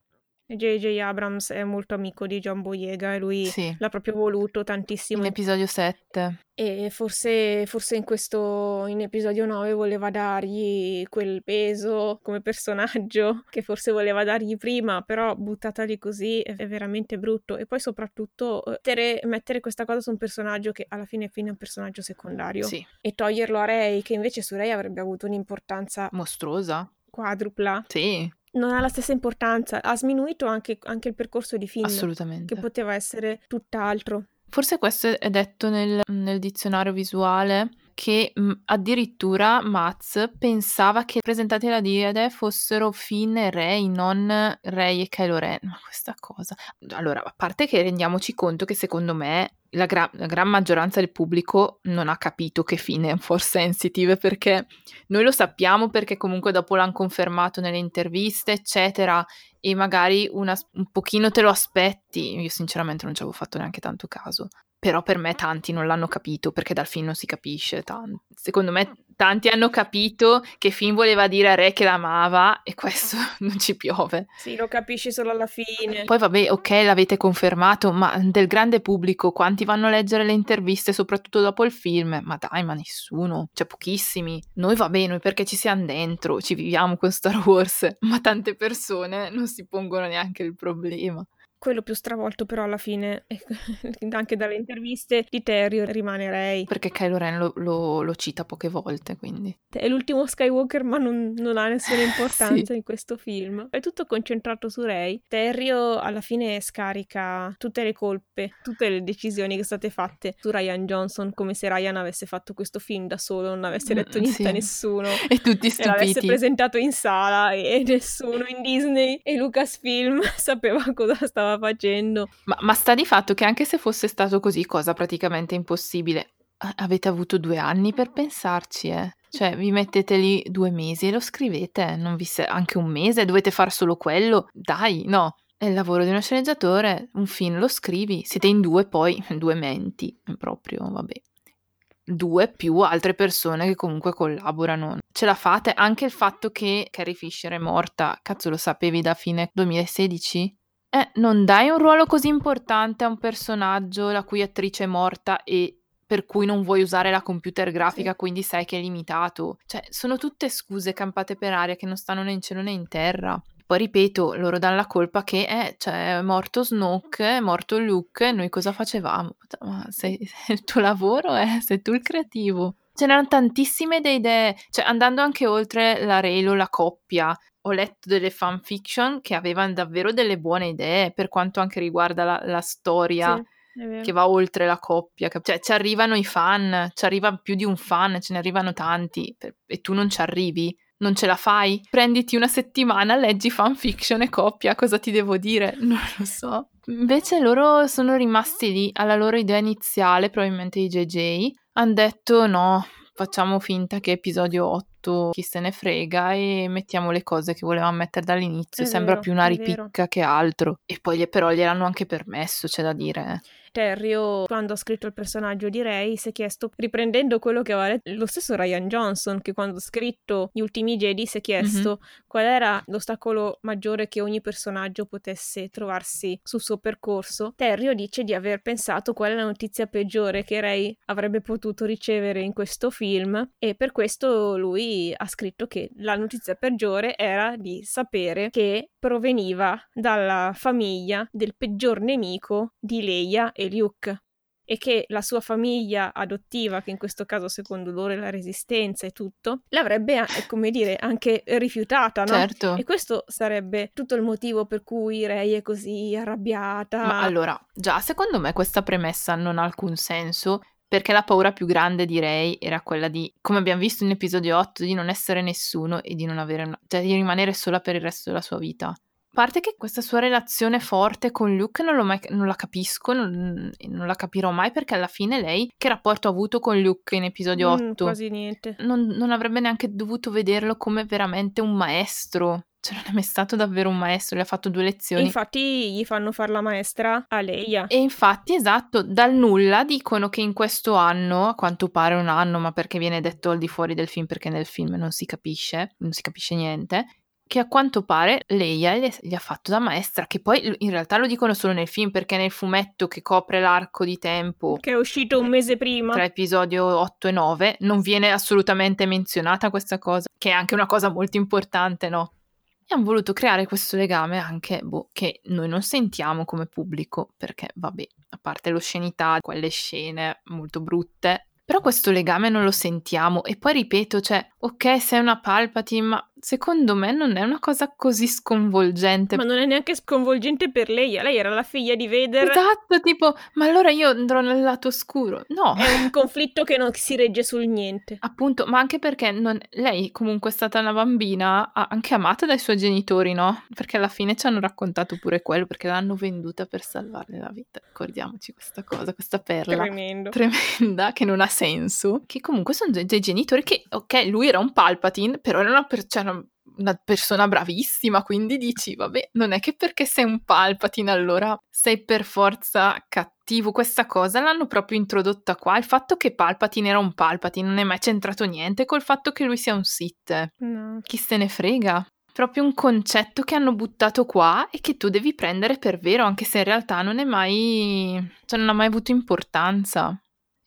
J.J. Abrams è molto amico di John Boyega e lui Sì, l'ha proprio voluto tantissimo. in episodio 7. E forse, forse in questo in episodio 9 voleva dargli quel peso come personaggio che forse voleva dargli prima, però buttata lì così è, veramente brutto. E poi soprattutto eh, mettere, mettere questa cosa su un personaggio che alla fine fine è un personaggio secondario Sì, e toglierlo a Rey, che invece su Rey avrebbe avuto un'importanza mostruosa. quadrupla. Sì, Non ha la stessa importanza, ha sminuito anche, anche il percorso di Finn, assolutamente. che poteva essere tutt'altro. Forse questo è detto nel, nel dizionario visuale che mh, addirittura Maz pensava che presentati alla Diade fossero Finn e Rey, non Rey e Kylo Ren. Ma questa cosa... Allora, a parte che rendiamoci conto che secondo me la, gra- la gran maggioranza del pubblico non ha capito che Finn è force sensitive perché noi lo sappiamo perché comunque dopo l'hanno confermato nelle interviste, eccetera, e magari una- un pochino te lo aspetti. Io sinceramente non ci avevo fatto neanche tanto caso. Però per me tanti non l'hanno capito perché dal film non si capisce. tan- Secondo me tanti hanno capito che Finn voleva dire a Re che l'amava e questo non ci piove. Sì, lo capisci solo alla fine. Poi vabbè, ok, l'avete confermato, ma del grande pubblico, quanti vanno a leggere le interviste, soprattutto dopo il film? Ma dai, ma nessuno, cioè pochissimi. Noi va bene, noi perché ci siamo dentro, ci viviamo con Star Wars, ma tante persone non si pongono neanche il problema. Quello più stravolto però alla fine, anche dalle interviste di Terry, rimane Rey. Perché Kylo Ren lo, lo- lo cita poche volte, quindi. È l'ultimo Skywalker ma non, non ha nessuna importanza Sì. in questo film. È tutto concentrato su Rey. Terrio alla fine scarica tutte le colpe, tutte le decisioni che sono state fatte su Ryan Johnson, come se Ryan avesse fatto questo film da solo, non avesse detto Mm, niente sì. a nessuno. E tutti E l'avesse stupiti. presentato in sala e nessuno in Disney e Lucasfilm sapeva cosa stava facendo. Ma, ma sta di fatto che anche se fosse stato così, cosa praticamente impossibile, avete avuto due anni per pensarci, eh. Cioè, vi mettete lì due mesi e lo scrivete, non vi se- anche un mese, dovete fare solo quello? Dai, no. È il lavoro di uno sceneggiatore, un film lo scrivi, siete in due poi, due menti, proprio, vabbè. Due più altre persone che comunque collaborano. Ce la fate? Anche il fatto che Carrie Fisher è morta, cazzo lo sapevi da fine 2016? Eh, non dai un ruolo così importante a un personaggio la cui attrice è morta e per cui non vuoi usare la computer grafica, Sì. quindi sai che è limitato. Cioè, sono tutte scuse campate per aria che non stanno né in cielo né in terra. Poi ripeto, loro danno la colpa che eh, cioè, è morto Snoke, è morto Luke, noi cosa facevamo? Ma sei, il tuo lavoro è, sei tu il creativo. Ce n'erano tantissime de idee, cioè andando anche oltre la Relo, la coppia, ho letto delle fanfiction che avevano davvero delle buone idee per quanto anche riguarda la, la storia Sì, che va oltre la coppia. cap- Cioè, ci arrivano i fan, ci arriva più di un fan, ce ne arrivano tanti e tu non ci arrivi. Non ce la fai? Prenditi una settimana, leggi fanfiction e coppia, cosa ti devo dire? Non lo so. Invece loro sono rimasti lì alla loro idea iniziale, probabilmente i JJ. Hanno detto no, facciamo finta che episodio 8 chi se ne frega e mettiamo le cose che volevamo mettere dall'inizio. È Sembra vero, più una è vero. ripicca che altro. E poi però gliel'hanno anche permesso, c'è da dire. Terrio, quando ha scritto il personaggio di Rey, si è chiesto, riprendendo quello che aveva detto lo stesso Ryan Johnson, che quando ha scritto Gli ultimi Jedi si è chiesto qual era l'ostacolo maggiore che ogni personaggio potesse trovarsi sul suo percorso. Terrio dice di aver pensato qual è la notizia peggiore che Rey avrebbe potuto ricevere in questo film e per questo lui ha scritto che la notizia peggiore era di sapere che proveniva dalla famiglia del peggior nemico di Leia e Luke e che la sua famiglia adottiva, che in questo caso secondo loro è la resistenza e tutto, l'avrebbe, eh, come dire, anche rifiutata, no? Certo. E questo sarebbe tutto il motivo per cui Rey è così arrabbiata. Ma allora, già secondo me questa premessa non ha alcun senso perché la paura più grande di Rey era quella di, come abbiamo visto in episodio 8, di non essere nessuno e di non avere una- cioè di rimanere sola per il resto della sua vita. A parte che questa sua relazione forte con Luke non, mai, non la capisco, non, non, la capirò mai perché alla fine lei che rapporto ha avuto con Luke in episodio mm, 8? Quasi niente. Non, non avrebbe neanche dovuto vederlo come veramente un maestro. Cioè, non è mai stato davvero un maestro, gli ha fatto due lezioni. Infatti, gli fanno fare la maestra a Leia. E infatti, esatto, dal nulla dicono che in questo anno, a quanto pare un anno, ma perché viene detto al di fuori del film, perché nel film non si capisce, non si capisce niente, che a quanto pare Leia gli ha fatto da maestra, che poi in realtà lo dicono solo nel film, perché nel fumetto che copre l'arco di tempo, che è uscito un mese prima, tra episodio 8 e 9, non viene assolutamente menzionata questa cosa, che è anche una cosa molto importante, no? E hanno voluto creare questo legame anche boh, che noi non sentiamo come pubblico perché vabbè a parte l'oscenità quelle scene molto brutte però questo legame non lo sentiamo. E poi ripeto cioè ok sei una Palpatine ma secondo me non è una cosa così sconvolgente. Ma non è neanche sconvolgente per lei, lei era la figlia di Vader. Esatto, tipo, ma allora io andrò nel lato oscuro. No. È un conflitto che non si regge sul niente. Appunto, ma anche perché non... lei comunque è stata una bambina anche amata dai suoi genitori, no? Perché alla fine ci hanno raccontato pure quello, perché l'hanno venduta per salvarle la vita. Ricordiamoci questa cosa, questa perla. Tremendo. Tremenda, che non ha senso. Che comunque sono dei genitori che, ok, lui era un Palpatine, però era una persona... Cioè, una persona bravissima, quindi dici, vabbè, non è che perché sei un Palpatine allora sei per forza cattivo. Questa cosa l'hanno proprio introdotta qua. Il fatto che Palpatine era un Palpatine non è mai c'entrato niente col fatto che lui sia un Sith. No. Chi se ne frega? Proprio un concetto che hanno buttato qua e che tu devi prendere per vero, anche se in realtà non è mai. cioè non ha mai avuto importanza.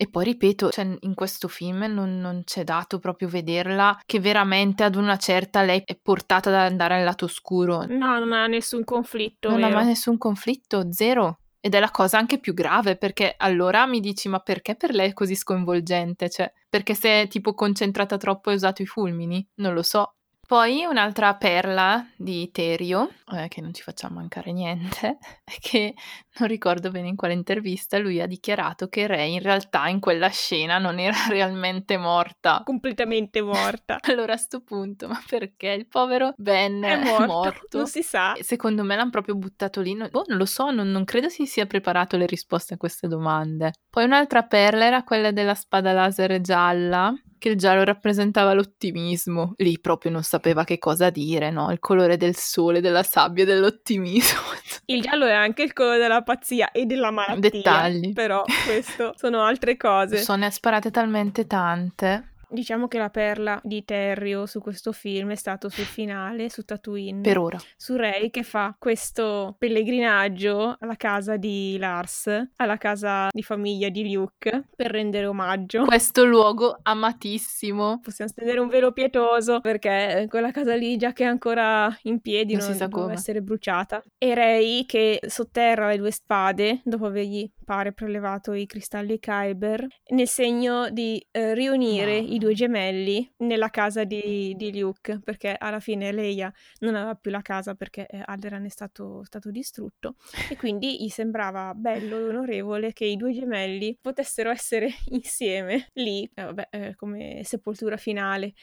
E poi ripeto, cioè, in questo film non, non, c'è dato proprio vederla che veramente ad una certa lei è portata ad andare al lato oscuro. No, non ha nessun conflitto. Non vero? ha mai nessun conflitto, zero. Ed è la cosa anche più grave perché allora mi dici ma perché per lei è così sconvolgente? Cioè, perché si è tipo concentrata troppo e usato i fulmini? Non lo so. Poi un'altra perla di Terio, eh, che non ci facciamo mancare niente, è che non ricordo bene in quale intervista lui ha dichiarato che Rey in realtà in quella scena non era realmente morta. Completamente morta. allora a sto punto, ma perché il povero Ben è morto? È morto. Non si sa. Secondo me l'hanno proprio buttato lì. Non, boh, non lo so, non, non credo si sia preparato le risposte a queste domande. Poi un'altra perla era quella della spada laser gialla che il giallo rappresentava l'ottimismo. Lì proprio non sapeva che cosa dire, no? Il colore del sole, della sabbia, dell'ottimismo. Il giallo è anche il colore della pazzia e della malattia. Dettagli. Però questo sono altre cose. Sono sparate talmente tante. Diciamo che la perla di Terrio su questo film è stato sul finale, su Tatooine. Per ora. Su Rey che fa questo pellegrinaggio alla casa di Lars, alla casa di famiglia di Luke, per rendere omaggio. Questo luogo amatissimo. Possiamo stendere un velo pietoso perché quella casa lì, già che è ancora in piedi, non, non si sa può essere bruciata. E Rey che sotterra le due spade dopo avergli pare prelevato i cristalli Kyber nel segno di eh, riunire no. i due gemelli nella casa di, di, Luke perché alla fine Leia non aveva più la casa perché eh, Alderan è stato, stato distrutto e quindi gli sembrava bello e onorevole che i due gemelli potessero essere insieme lì eh, vabbè, eh, come sepoltura finale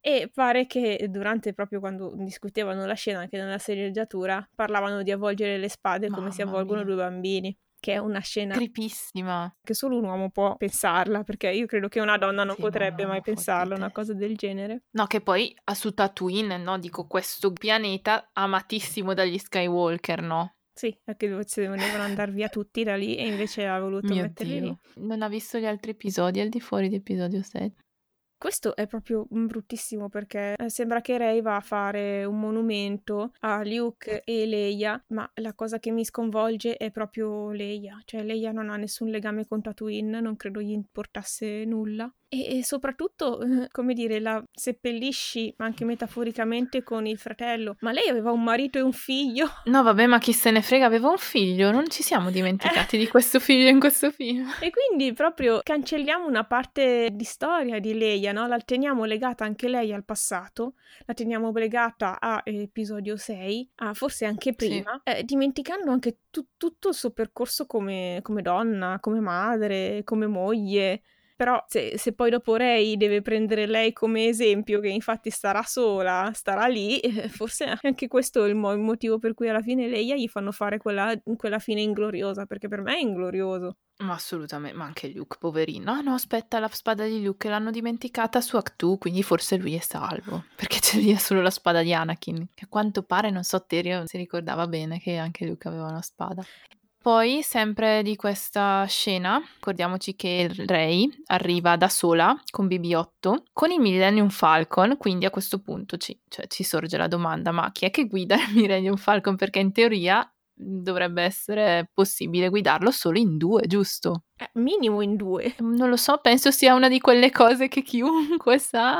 e pare che durante proprio quando discutevano la scena anche nella serieggiatura parlavano di avvolgere le spade come Mamma si avvolgono mia. due bambini che è una scena creepissima che solo un uomo può pensarla perché io credo che una donna non sì, potrebbe no, mai pensarla una cosa del genere no che poi a su Tatooine no dico questo pianeta amatissimo dagli Skywalker no sì, perché dovevano andare via tutti da lì e invece ha voluto Mio metterli Dio. lì. Non ha visto gli altri episodi al di fuori di episodio 7. Questo è proprio bruttissimo perché eh, sembra che Rey va a fare un monumento a Luke e Leia, ma la cosa che mi sconvolge è proprio Leia, cioè Leia non ha nessun legame con Tatooine, non credo gli importasse nulla e, soprattutto, come dire, la seppellisci anche metaforicamente con il fratello. Ma lei aveva un marito e un figlio. No, vabbè, ma chi se ne frega, aveva un figlio. Non ci siamo dimenticati di questo figlio in questo film. E quindi proprio cancelliamo una parte di storia di Leia, no? La teniamo legata anche lei al passato, la teniamo legata a episodio 6, a forse anche prima, sì. eh, dimenticando anche tu- tutto il suo percorso come, come donna, come madre, come moglie Però se, se, poi dopo Rey deve prendere lei come esempio, che infatti starà sola, starà lì, eh, forse anche questo è il, mo- il, motivo per cui alla fine Leia gli fanno fare quella, quella fine ingloriosa, perché per me è inglorioso. Ma assolutamente, ma anche Luke, poverino. Ah no, aspetta, la spada di Luke l'hanno dimenticata su Actu, quindi forse lui è salvo. Perché c'è lì solo la spada di Anakin. Che a quanto pare, non so, Terio si ricordava bene che anche Luke aveva una spada. Poi, sempre di questa scena, ricordiamoci che Rey arriva da sola con BB-8 con il Millennium Falcon, quindi a questo punto ci, cioè, ci sorge la domanda, ma chi è che guida il Millennium Falcon? Perché in teoria dovrebbe essere possibile guidarlo solo in due, giusto? Eh, minimo in due. Non lo so, penso sia una di quelle cose che chiunque sa.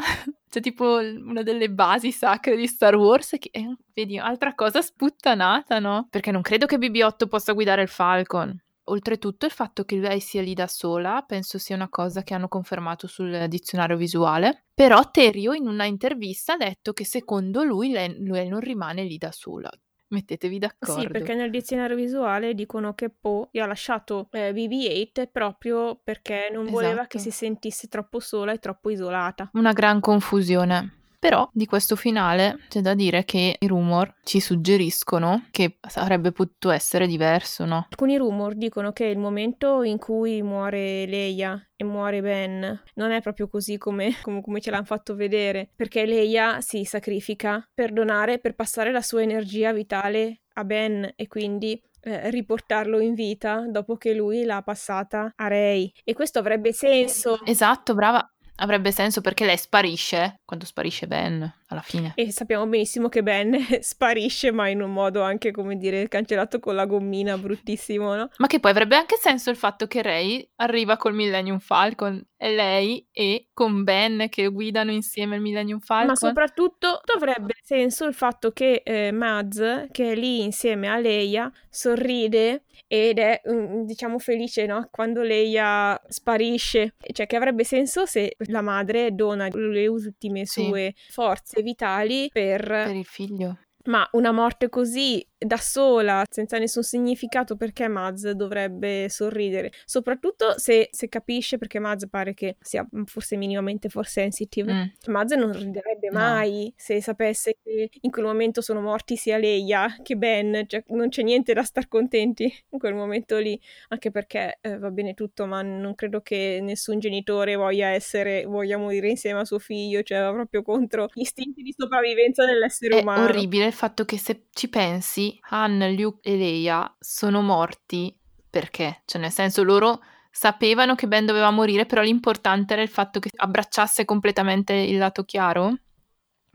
Cioè, tipo una delle basi sacre di Star Wars. Che, eh, vedi, altra cosa sputtanata, no? Perché non credo che BB-8 possa guidare il Falcon. Oltretutto il fatto che lei sia lì da sola penso sia una cosa che hanno confermato sul dizionario visuale. Però Terio in una intervista ha detto che secondo lui lei, lei non rimane lì da sola. Mettetevi d'accordo. Sì, perché nel dizionario visuale dicono che Poe gli ha lasciato eh, BB-8 proprio perché non voleva esatto. che si sentisse troppo sola e troppo isolata. Una gran confusione. Però di questo finale c'è da dire che i rumor ci suggeriscono che sarebbe potuto essere diverso, no? Alcuni rumor dicono che il momento in cui muore Leia e muore Ben non è proprio così come, come, come ce l'hanno fatto vedere, perché Leia si sacrifica per donare, per passare la sua energia vitale a Ben e quindi eh, riportarlo in vita dopo che lui l'ha passata a Rey. E questo avrebbe senso. Esatto, brava. Avrebbe senso perché lei sparisce quando sparisce Ben alla fine. E sappiamo benissimo che Ben sparisce, ma in un modo anche, come dire, cancellato con la gommina, bruttissimo, no? Ma che poi avrebbe anche senso il fatto che Rey arriva col Millennium Falcon e lei e con Ben che guidano insieme il Millennium Falcon. Ma soprattutto avrebbe senso il fatto che eh, Maz, che è lì insieme a Leia, sorride ed è, mm, diciamo, felice, no? Quando Leia sparisce. Cioè, che avrebbe senso se la madre dona le ultime sue sì. forze vitali per... Per il figlio. Ma una morte così da sola, senza nessun significato, perché Maz dovrebbe sorridere? Soprattutto se, se capisce, perché Maz pare che sia forse minimamente force sensitive. Mm. Maz non riderebbe mai no. se sapesse che in quel momento sono morti sia Leia che Ben, cioè non c'è niente da star contenti in quel momento lì, anche perché eh, va bene tutto, ma non credo che nessun genitore voglia essere, voglia morire insieme a suo figlio, cioè va proprio contro gli istinti di sopravvivenza dell'essere È umano. È orribile il fatto che se ci pensi han, Luke e Leia sono morti perché? Cioè, nel senso, loro sapevano che Ben doveva morire, però l'importante era il fatto che abbracciasse completamente il lato chiaro?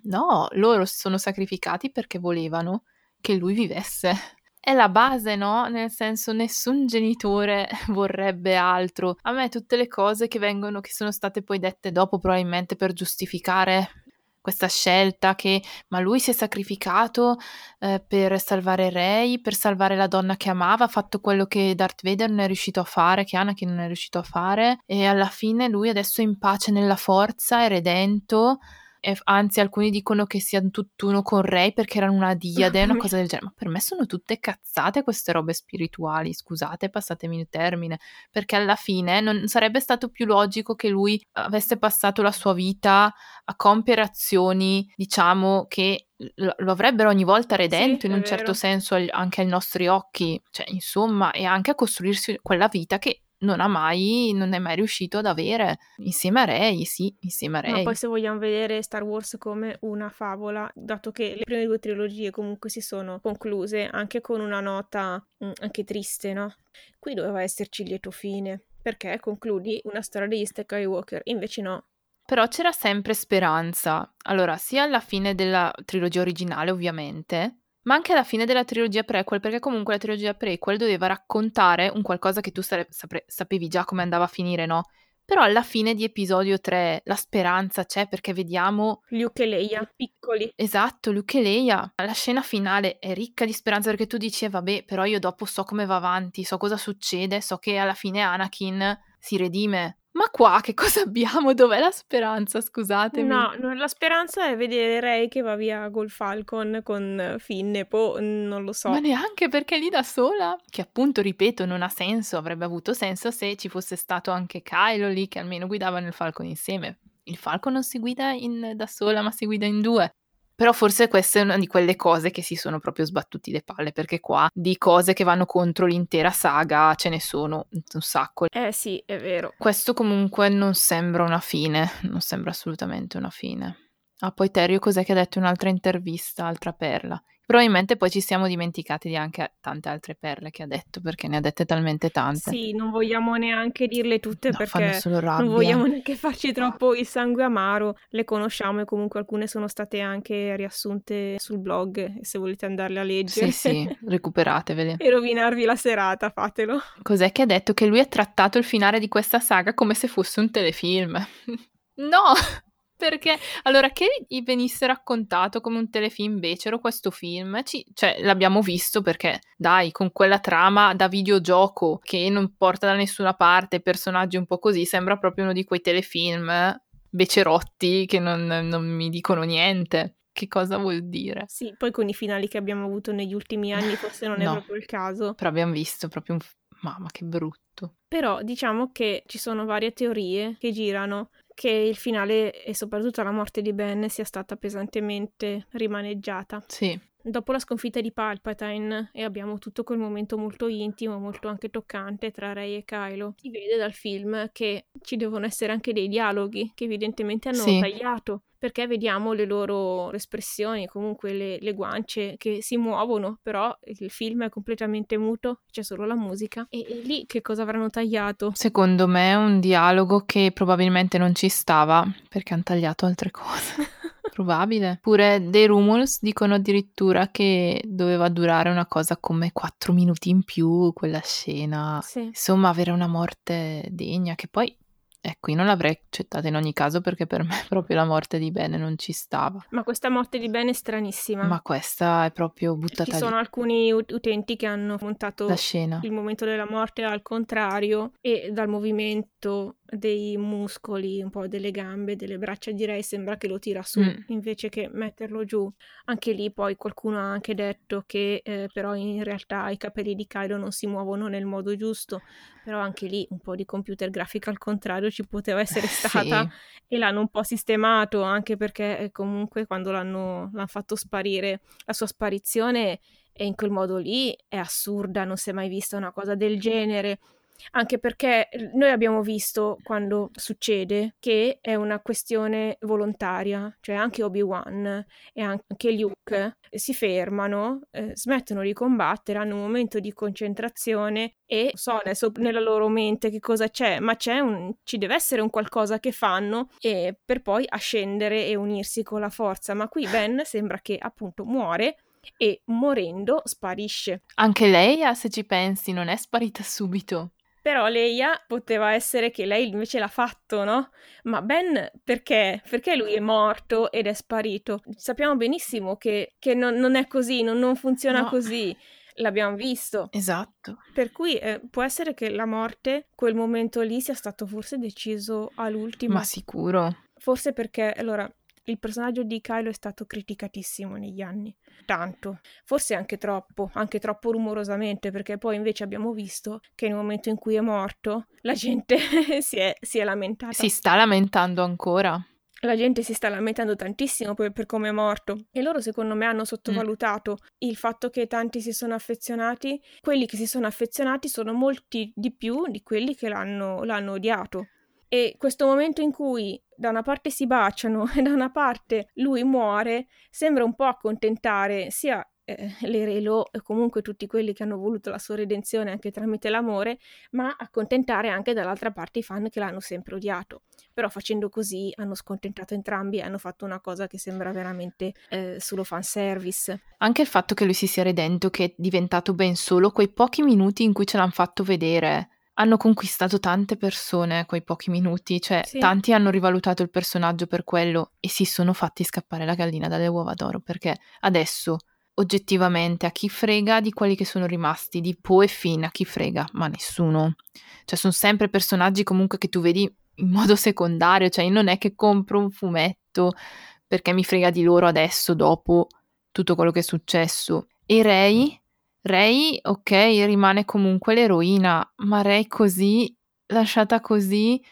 No, loro si sono sacrificati perché volevano che lui vivesse. È la base, no? Nel senso, nessun genitore vorrebbe altro. A me tutte le cose che vengono, che sono state poi dette dopo, probabilmente per giustificare questa scelta che ma lui si è sacrificato eh, per salvare Rey, per salvare la donna che amava, ha fatto quello che Darth Vader non è riuscito a fare, che Anakin non è riuscito a fare e alla fine lui adesso è in pace nella forza, è redento e anzi alcuni dicono che sia tutt'uno con Rey perché erano una diade, una cosa del genere, ma per me sono tutte cazzate queste robe spirituali, scusate, passatemi il termine, perché alla fine non sarebbe stato più logico che lui avesse passato la sua vita a compiere azioni, diciamo, che lo avrebbero ogni volta redento sì, in un vero. certo senso anche ai nostri occhi, cioè insomma, e anche a costruirsi quella vita che non ha mai, non è mai riuscito ad avere insieme a Rey, sì, insieme a Rey. Ma poi se vogliamo vedere Star Wars come una favola, dato che le prime due trilogie comunque si sono concluse anche con una nota mh, mm, anche triste, no? Qui doveva esserci il lieto fine, perché concludi una storia di Skywalker, invece no. Però c'era sempre speranza. Allora, sia alla fine della trilogia originale, ovviamente, ma anche alla fine della trilogia prequel, perché comunque la trilogia prequel doveva raccontare un qualcosa che tu sare- sapre- sapevi già come andava a finire, no? Però alla fine di episodio 3 la speranza c'è perché vediamo Luke e Leia piccoli. Esatto, Luke e Leia. La scena finale è ricca di speranza perché tu dici, eh, vabbè, però io dopo so come va avanti, so cosa succede, so che alla fine Anakin si redime Ma qua che cosa abbiamo? Dov'è la speranza? Scusatemi. No, no, la speranza è vedere Rey che va via col Falcon con Finn e poi non lo so. Ma neanche perché lì da sola, che appunto ripeto non ha senso, avrebbe avuto senso se ci fosse stato anche Kylo lì che almeno guidava nel Falcon insieme. Il Falcon non si guida in, da sola ma si guida in due. Però forse questa è una di quelle cose che si sono proprio sbattuti le palle, perché qua di cose che vanno contro l'intera saga ce ne sono un sacco. Eh sì, è vero. Questo comunque non sembra una fine, non sembra assolutamente una fine. Ah, poi Terio cos'è che ha detto in un'altra intervista, altra perla? Probabilmente poi ci siamo dimenticati di anche tante altre perle che ha detto, perché ne ha dette talmente tante. Sì, non vogliamo neanche dirle tutte No, perché non vogliamo neanche farci troppo il sangue amaro. Le conosciamo e comunque alcune sono state anche riassunte sul blog se volete andarle a leggere Sì, sì, recuperatevele. e rovinarvi la serata, fatelo. Cos'è che ha detto? Che lui ha trattato il finale di questa saga come se fosse un telefilm. no! Perché allora che gli venisse raccontato come un telefilm becero questo film, ci- cioè l'abbiamo visto perché dai, con quella trama da videogioco che non porta da nessuna parte, personaggi un po' così, sembra proprio uno di quei telefilm becerotti che non, non mi dicono niente. Che cosa vuol dire? Sì, poi con i finali che abbiamo avuto negli ultimi anni forse non è No. proprio il caso. Però abbiamo visto proprio un... Mamma, che brutto. Però diciamo che ci sono varie teorie che girano che il finale e soprattutto la morte di Ben sia stata pesantemente rimaneggiata. Sì, Dopo la sconfitta di Palpatine e abbiamo tutto quel momento molto intimo, molto anche toccante tra Rey e Kylo. Si vede dal film che ci devono essere anche dei dialoghi che evidentemente hanno Sì. tagliato perché vediamo le loro espressioni, comunque le, le guance che si muovono, però il film è completamente muto, c'è solo la musica. E, e lì che cosa avranno tagliato? Secondo me è un dialogo che probabilmente non ci stava perché hanno tagliato altre cose. Probabile. Pure dei rumors dicono addirittura che doveva durare una cosa come 4 minuti in più quella scena. Sì. Insomma, avere una morte degna che poi ecco, io non l'avrei accettata in ogni caso perché per me proprio la morte di Ben non ci stava. Ma questa morte di Ben è stranissima. Ma questa è proprio Ci buttata sono lì alcuni ut- utenti che hanno montato la scena. il momento della morte al contrario e dal movimento dei muscoli, un po' delle gambe, delle braccia direi sembra che lo tira su Mm. invece che metterlo giù. Anche lì poi qualcuno ha anche detto che eh, però in realtà i capelli di Kylo non si muovono nel modo giusto, però anche lì un po' di computer grafica al contrario ci poteva essere stata Sì. e l'hanno un po' sistemato anche perché eh, comunque quando l'hanno, l'hanno fatto sparire la sua sparizione e in quel modo lì è assurda, non si è mai vista una cosa del genere. Anche perché noi abbiamo visto quando succede che è una questione volontaria, cioè anche Obi-Wan e anche Luke si fermano, eh, smettono di combattere, hanno un momento di concentrazione e so adesso nella loro mente che cosa c'è, ma c'è un, ci deve essere un qualcosa che fanno e per poi ascendere e unirsi con la forza. Ma qui Ben sembra che appunto muore e morendo sparisce. Anche lei, ah, se ci pensi, non è sparita subito. Però Leia poteva essere che lei invece l'ha fatto, no? Ma Ben perché? Perché lui è morto ed è sparito? Sappiamo benissimo che, che non, non è così, non, non funziona No. così. L'abbiamo visto. Esatto. Per cui eh, può essere che la morte, quel momento lì, sia stato forse deciso all'ultimo. Ma sicuro. Forse perché, allora, il personaggio di Kylo è stato criticatissimo negli anni. Tanto. Forse anche troppo, anche troppo rumorosamente, perché poi invece abbiamo visto che nel momento in cui è morto, la gente si, è, si è lamentata. Si sta lamentando ancora. La gente si sta lamentando tantissimo per, per come è morto e loro secondo me hanno sottovalutato il fatto che tanti si sono affezionati. Quelli che si sono affezionati sono molti di più di quelli che l'hanno, l'hanno odiato. E questo momento in cui da una parte si baciano e da una parte lui muore sembra un po' accontentare sia eh, le Relo e comunque tutti quelli che hanno voluto la sua redenzione anche tramite l'amore, ma accontentare anche dall'altra parte i fan che l'hanno sempre odiato. Però facendo così hanno scontentato entrambi e hanno fatto una cosa che sembra veramente eh, solo fanservice. Anche il fatto che lui si sia redento, che è diventato ben solo quei pochi minuti in cui ce l'hanno fatto vedere. Hanno conquistato tante persone quei pochi minuti, cioè Sì. tanti hanno rivalutato il personaggio per quello e si sono fatti scappare la gallina dalle uova d'oro, perché adesso oggettivamente a chi frega di quelli che sono rimasti, di Poe e Finn, a chi frega? Ma nessuno. Cioè sono sempre personaggi comunque che tu vedi in modo secondario, cioè non è che compro un fumetto perché mi frega di loro adesso, dopo tutto quello che è successo. E Ray, Ray, ok, rimane comunque l'eroina, ma Ray così, lasciata così,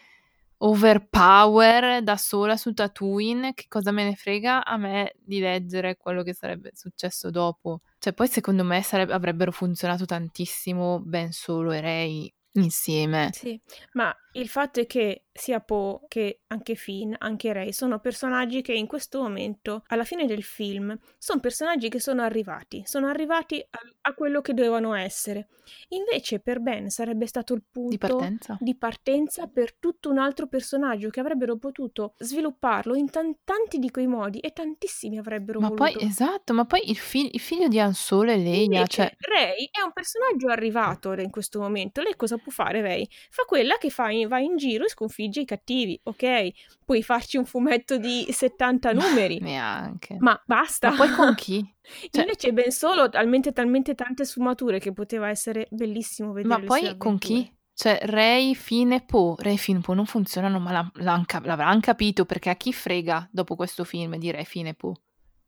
overpower da sola su Tatooine, che cosa me ne frega a me di leggere quello che sarebbe successo dopo. Cioè, poi secondo me sarebbe, avrebbero funzionato tantissimo Ben Solo e Rey insieme. Sì, ma il fatto è che sia Poe che anche Finn, anche Rey, sono personaggi che in questo momento, alla fine del film, sono personaggi che sono arrivati, sono arrivati a, a quello che dovevano essere. Invece per Ben sarebbe stato il punto di partenza, di partenza per tutto un altro personaggio che avrebbero potuto svilupparlo in t- tanti di quei modi e tantissimi avrebbero ma voluto. poi, esatto, ma poi il, fi- il figlio di Han Solo e Leia, cioè... Rey è un personaggio arrivato in questo momento. Lei cosa può fare, Rey? Fa quella che fa in, va in giro e sconfigge i cattivi, ok? Puoi farci un fumetto di 70 numeri. Neanche. Ma basta. Ma poi con chi? Cioè- Invece Ben Solo talmente, talmente tante sfumature che poteva essere bellissimo vedere Ma poi con chi? Cioè, Ray, Finn e Poe. Ray, Finn e Poe non funzionano, ma l'han cap- l'avranno capito perché a chi frega dopo questo film di Ray, Finn e Poe?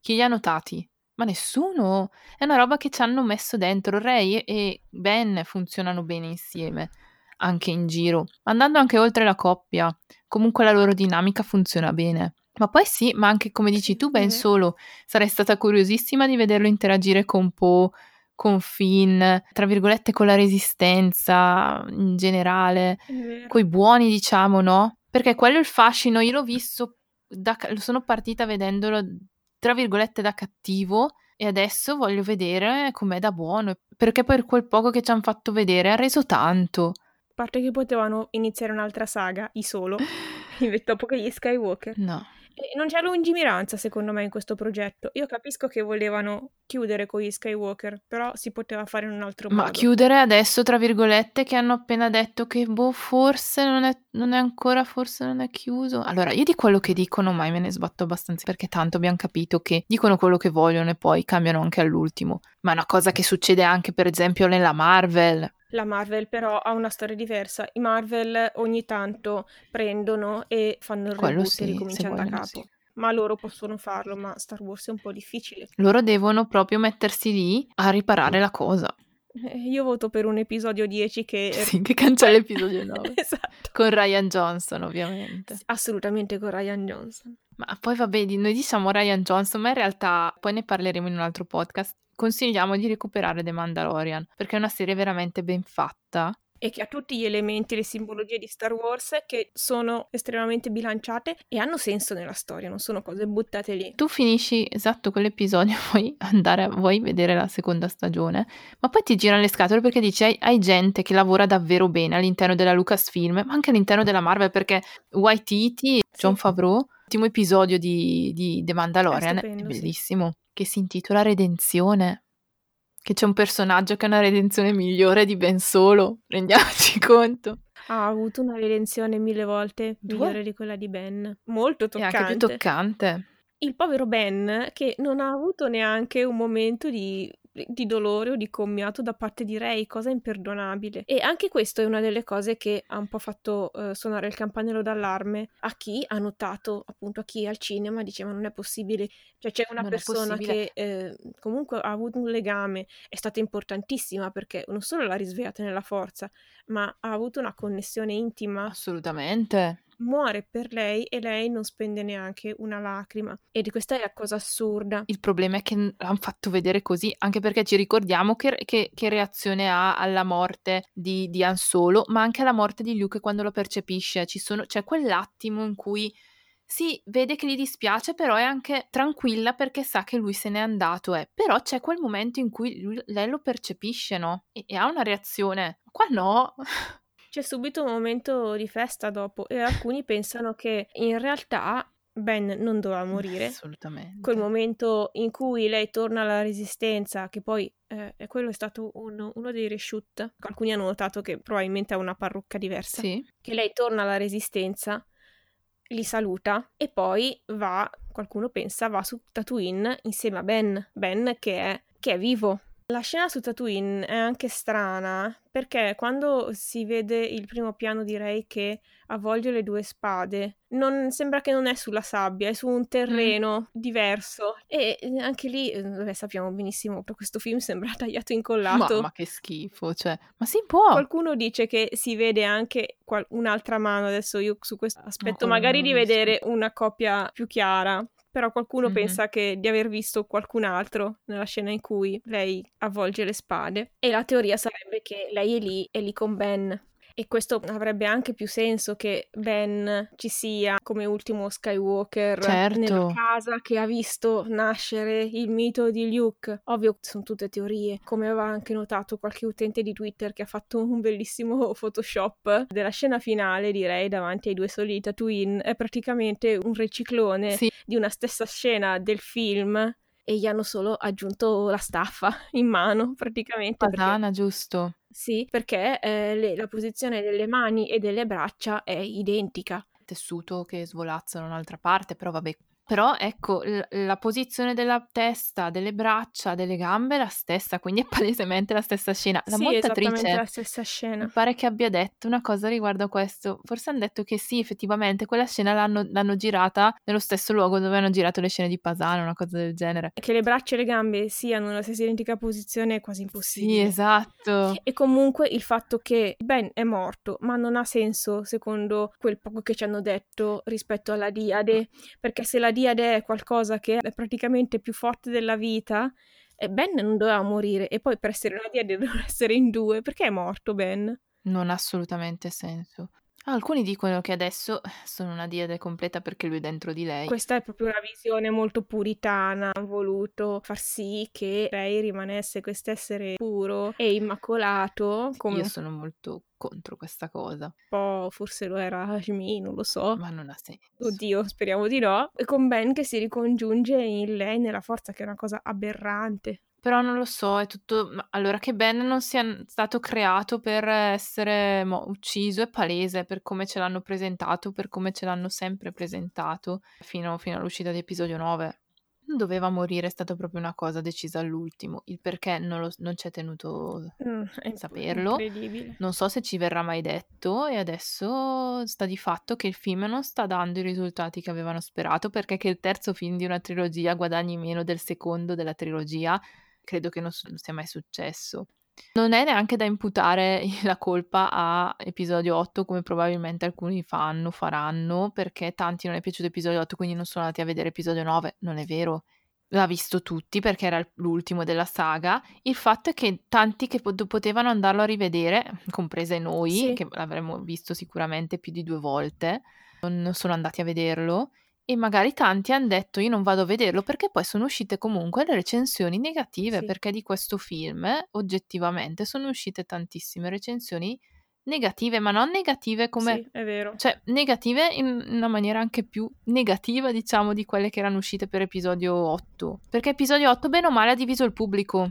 Chi li ha notati? Ma nessuno. È una roba che ci hanno messo dentro. Ray e Ben funzionano bene insieme, anche in giro. Andando anche oltre la coppia, comunque la loro dinamica funziona bene. Ma poi sì, ma anche come dici tu, Ben. Solo, sarei stata curiosissima di vederlo interagire con Poe, con Finn, tra virgolette con la resistenza in generale, coi buoni, diciamo, no? Perché quello è il fascino, io l'ho visto, da, sono partita vedendolo, tra virgolette, da cattivo e adesso voglio vedere com'è da buono, perché per quel poco che ci hanno fatto vedere ha reso tanto. Parte che potevano iniziare un'altra saga, i solo, dopo che gli Skywalker. No. E non c'è lungimiranza, secondo me, in questo progetto. Io capisco che volevano chiudere con gli Skywalker, però si poteva fare in un altro Ma modo. chiudere adesso, tra virgolette, che hanno appena detto che, boh, forse non è, non è ancora, forse non è chiuso. Allora, io di quello che dicono mai me ne sbatto abbastanza, perché tanto abbiamo capito che dicono quello che vogliono e poi cambiano anche all'ultimo. Ma è una cosa che succede anche, per esempio, nella Marvel. La Marvel però ha una storia diversa. I Marvel ogni tanto prendono e fanno il Quello reboot sì, e ricominciano da capo. sì. Ma loro possono farlo, ma Star Wars è un po' difficile. Loro devono proprio mettersi lì a riparare la cosa. Eh, Io voto per un episodio 10 che... Sì, che cancella l'episodio 9. esatto. Con Ryan Johnson, ovviamente. Assolutamente con Ryan Johnson. Ma poi vabbè, noi diciamo Ryan Johnson, ma in realtà poi ne parleremo in un altro podcast. Consigliamo di recuperare The Mandalorian perché è una serie veramente ben fatta. E che ha tutti gli elementi, le simbologie di Star Wars che sono estremamente bilanciate e hanno senso nella storia, non sono cose buttate lì. Tu finisci esatto quell'episodio, vuoi andare vuoi vedere la seconda stagione, ma poi ti girano le scatole perché dici hai, hai gente che lavora davvero bene all'interno della Lucasfilm, ma anche all'interno della Marvel perché Waititi, John. Favreau, l'ultimo episodio di, di The Mandalorian è, stupendo, sì. bellissimo, che si intitola Redenzione. Che c'è un personaggio che ha una redenzione migliore di Ben Solo, rendiamoci conto. Ha avuto una redenzione mille volte Due. migliore di quella di Ben. Molto È toccante. anche più toccante. Il povero Ben che non ha avuto neanche un momento di, di dolore o di commiato da parte di Ray, cosa imperdonabile. E anche questo è una delle cose che ha un po' fatto eh, suonare il campanello d'allarme a chi ha notato, appunto a chi al cinema diceva non è possibile, cioè c'è una Non persona che eh, comunque ha avuto un legame, è stata importantissima perché non solo l'ha risvegliata nella forza, ma ha avuto una connessione intima Assolutamente. Muore per lei e lei non spende neanche una lacrima. E di questa è la cosa assurda. Il problema è che l'hanno fatto vedere così, anche perché ci ricordiamo che, che- che reazione ha alla morte di, di Han Solo, ma anche alla morte di Luke quando lo percepisce. Sono- c'è quell'attimo in cui sì, vede che gli dispiace, però è anche tranquilla perché sa che lui se n'è andato. eh. Però c'è quel momento in cui lui- lei lo percepisce, no? E, e ha una reazione. Qua no. C'è subito un momento di festa dopo e alcuni pensano che in realtà Ben non doveva morire. Assolutamente. Quel momento in cui lei torna alla resistenza, che poi eh, quello è stato un- uno dei reshoot. Alcuni hanno notato che probabilmente ha una parrucca diversa. Sì. Che lei torna alla resistenza, li saluta e poi va, qualcuno pensa, va su Tatooine insieme a Ben. Ben che è, che è vivo. La scena su Tatooine è anche strana perché quando si vede il primo piano di Rey che avvolge le due spade, non, sembra che non è sulla sabbia, è su un terreno mm. diverso. E anche lì, beh, sappiamo benissimo che questo film sembra tagliato incollato. Ma, ma, che schifo, cioè, ma si può. Qualcuno dice che si vede anche qual- un'altra mano, adesso io su questo aspetto no, magari di vedere una coppia più chiara, però qualcuno mm-hmm. pensa che, di aver visto qualcun altro nella scena in cui lei avvolge le spade e la teoria sarebbe che lei è lì, è lì con Ben e questo avrebbe anche più senso che Ben ci sia come ultimo Skywalker certo. nella casa che ha visto nascere il mito di Luke. Ovvio, sono tutte teorie, come aveva anche notato qualche utente di Twitter che ha fatto un bellissimo Photoshop della scena finale, direi, davanti ai due soli Tatooine. È praticamente un riciclone sì. di una stessa scena del film e gli hanno solo aggiunto la staffa in mano praticamente. Padana, perché... giusto. Sì, perché eh, le, la posizione delle mani e delle braccia è identica. Tessuto che svolazza da un'altra parte, però vabbè, però ecco, la posizione della testa, delle braccia, delle gambe è la stessa, quindi è palesemente la stessa scena. La sì, montatrice la stessa scena. Pare che abbia detto una cosa riguardo a questo. Forse hanno detto che sì, effettivamente quella scena l'hanno, l'hanno girata nello stesso luogo dove hanno girato le scene di Pasano, una cosa del genere. Che le braccia e le gambe siano nella stessa identica posizione è quasi impossibile. Sì, esatto. E comunque il fatto che Ben è morto, ma non ha senso secondo quel poco che ci hanno detto rispetto alla Diade, perché se la Diade è qualcosa che è praticamente più forte della vita, Ben non doveva morire. E poi per essere una Diade doveva essere in due. Perché è morto Ben? Non ha assolutamente senso. Alcuni dicono che adesso sono una diade completa perché lui è dentro di lei. Questa è proprio una visione molto puritana. Ha voluto far sì che lei rimanesse quest'essere puro e immacolato. Come... Io sono molto contro questa cosa. Un po' forse lo era Hashmi, non lo so. Ma non ha senso. Oddio, speriamo di no. E con Ben che si ricongiunge in lei nella forza, che è una cosa aberrante. Però non lo so, è tutto... Allora che Ben non sia stato creato per essere mo, ucciso è palese per come ce l'hanno presentato, per come ce l'hanno sempre presentato fino, fino all'uscita di episodio 9. Non doveva morire, è stata proprio una cosa decisa all'ultimo. Il perché non, lo, non c'è tenuto mm, a saperlo. Non so se ci verrà mai detto e adesso sta di fatto che il film non sta dando i risultati che avevano sperato perché che il terzo film di una trilogia guadagni meno del secondo della trilogia credo che non, sia mai successo. Non è neanche da imputare la colpa a episodio 8 come probabilmente alcuni fanno, faranno, perché tanti non è piaciuto episodio 8 quindi non sono andati a vedere episodio 9, non è vero. L'ha visto tutti perché era l'ultimo della saga. Il fatto è che tanti che potevano andarlo a rivedere, comprese noi, sì. che l'avremmo visto sicuramente più di due volte, non sono andati a vederlo e magari tanti hanno detto io non vado a vederlo perché poi sono uscite comunque le recensioni negative sì. perché di questo film oggettivamente sono uscite tantissime recensioni negative, ma non negative come... Sì, è vero. Cioè, negative in una maniera anche più negativa, diciamo, di quelle che erano uscite per episodio 8. Perché episodio 8, bene o male, ha diviso il pubblico.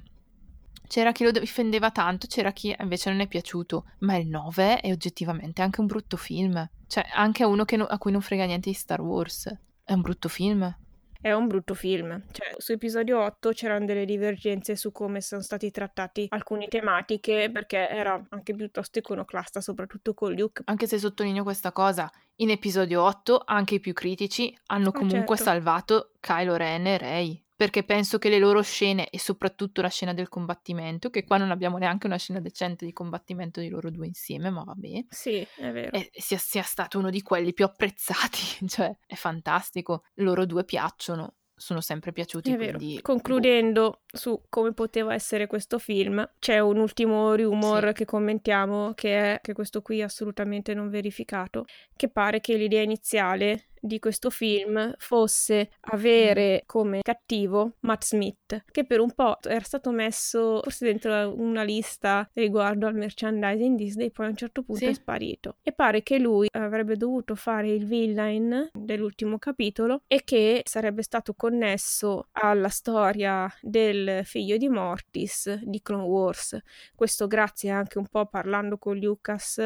C'era chi lo difendeva tanto, c'era chi invece non è piaciuto, ma il 9 è oggettivamente anche un brutto film. Cioè, anche a uno no- a cui non frega niente di Star Wars. È un brutto film. È un brutto film. Cioè, su episodio 8 c'erano delle divergenze su come sono stati trattati alcune tematiche, perché era anche piuttosto iconoclasta, soprattutto con Luke. Anche se sottolineo questa cosa, in episodio 8 anche i più critici hanno ah, comunque certo. salvato Kylo Ren e Rey perché penso che le loro scene e soprattutto la scena del combattimento, che qua non abbiamo neanche una scena decente di combattimento di loro due insieme, ma vabbè. Sì, è vero. E sia, sia stato uno di quelli più apprezzati, cioè è fantastico, loro due piacciono sono sempre piaciuti. È vero. Quindi... Concludendo su come poteva essere questo film, c'è un ultimo rumor sì. che commentiamo che è che questo qui è assolutamente non verificato, che pare che l'idea iniziale di questo film fosse avere come cattivo Matt Smith, che per un po' era stato messo forse dentro una lista riguardo al merchandising Disney, poi a un certo punto sì. è sparito. E pare che lui avrebbe dovuto fare il villain dell'ultimo capitolo e che sarebbe stato connesso alla storia del figlio di Mortis di Clone Wars. Questo grazie anche un po' parlando con Lucas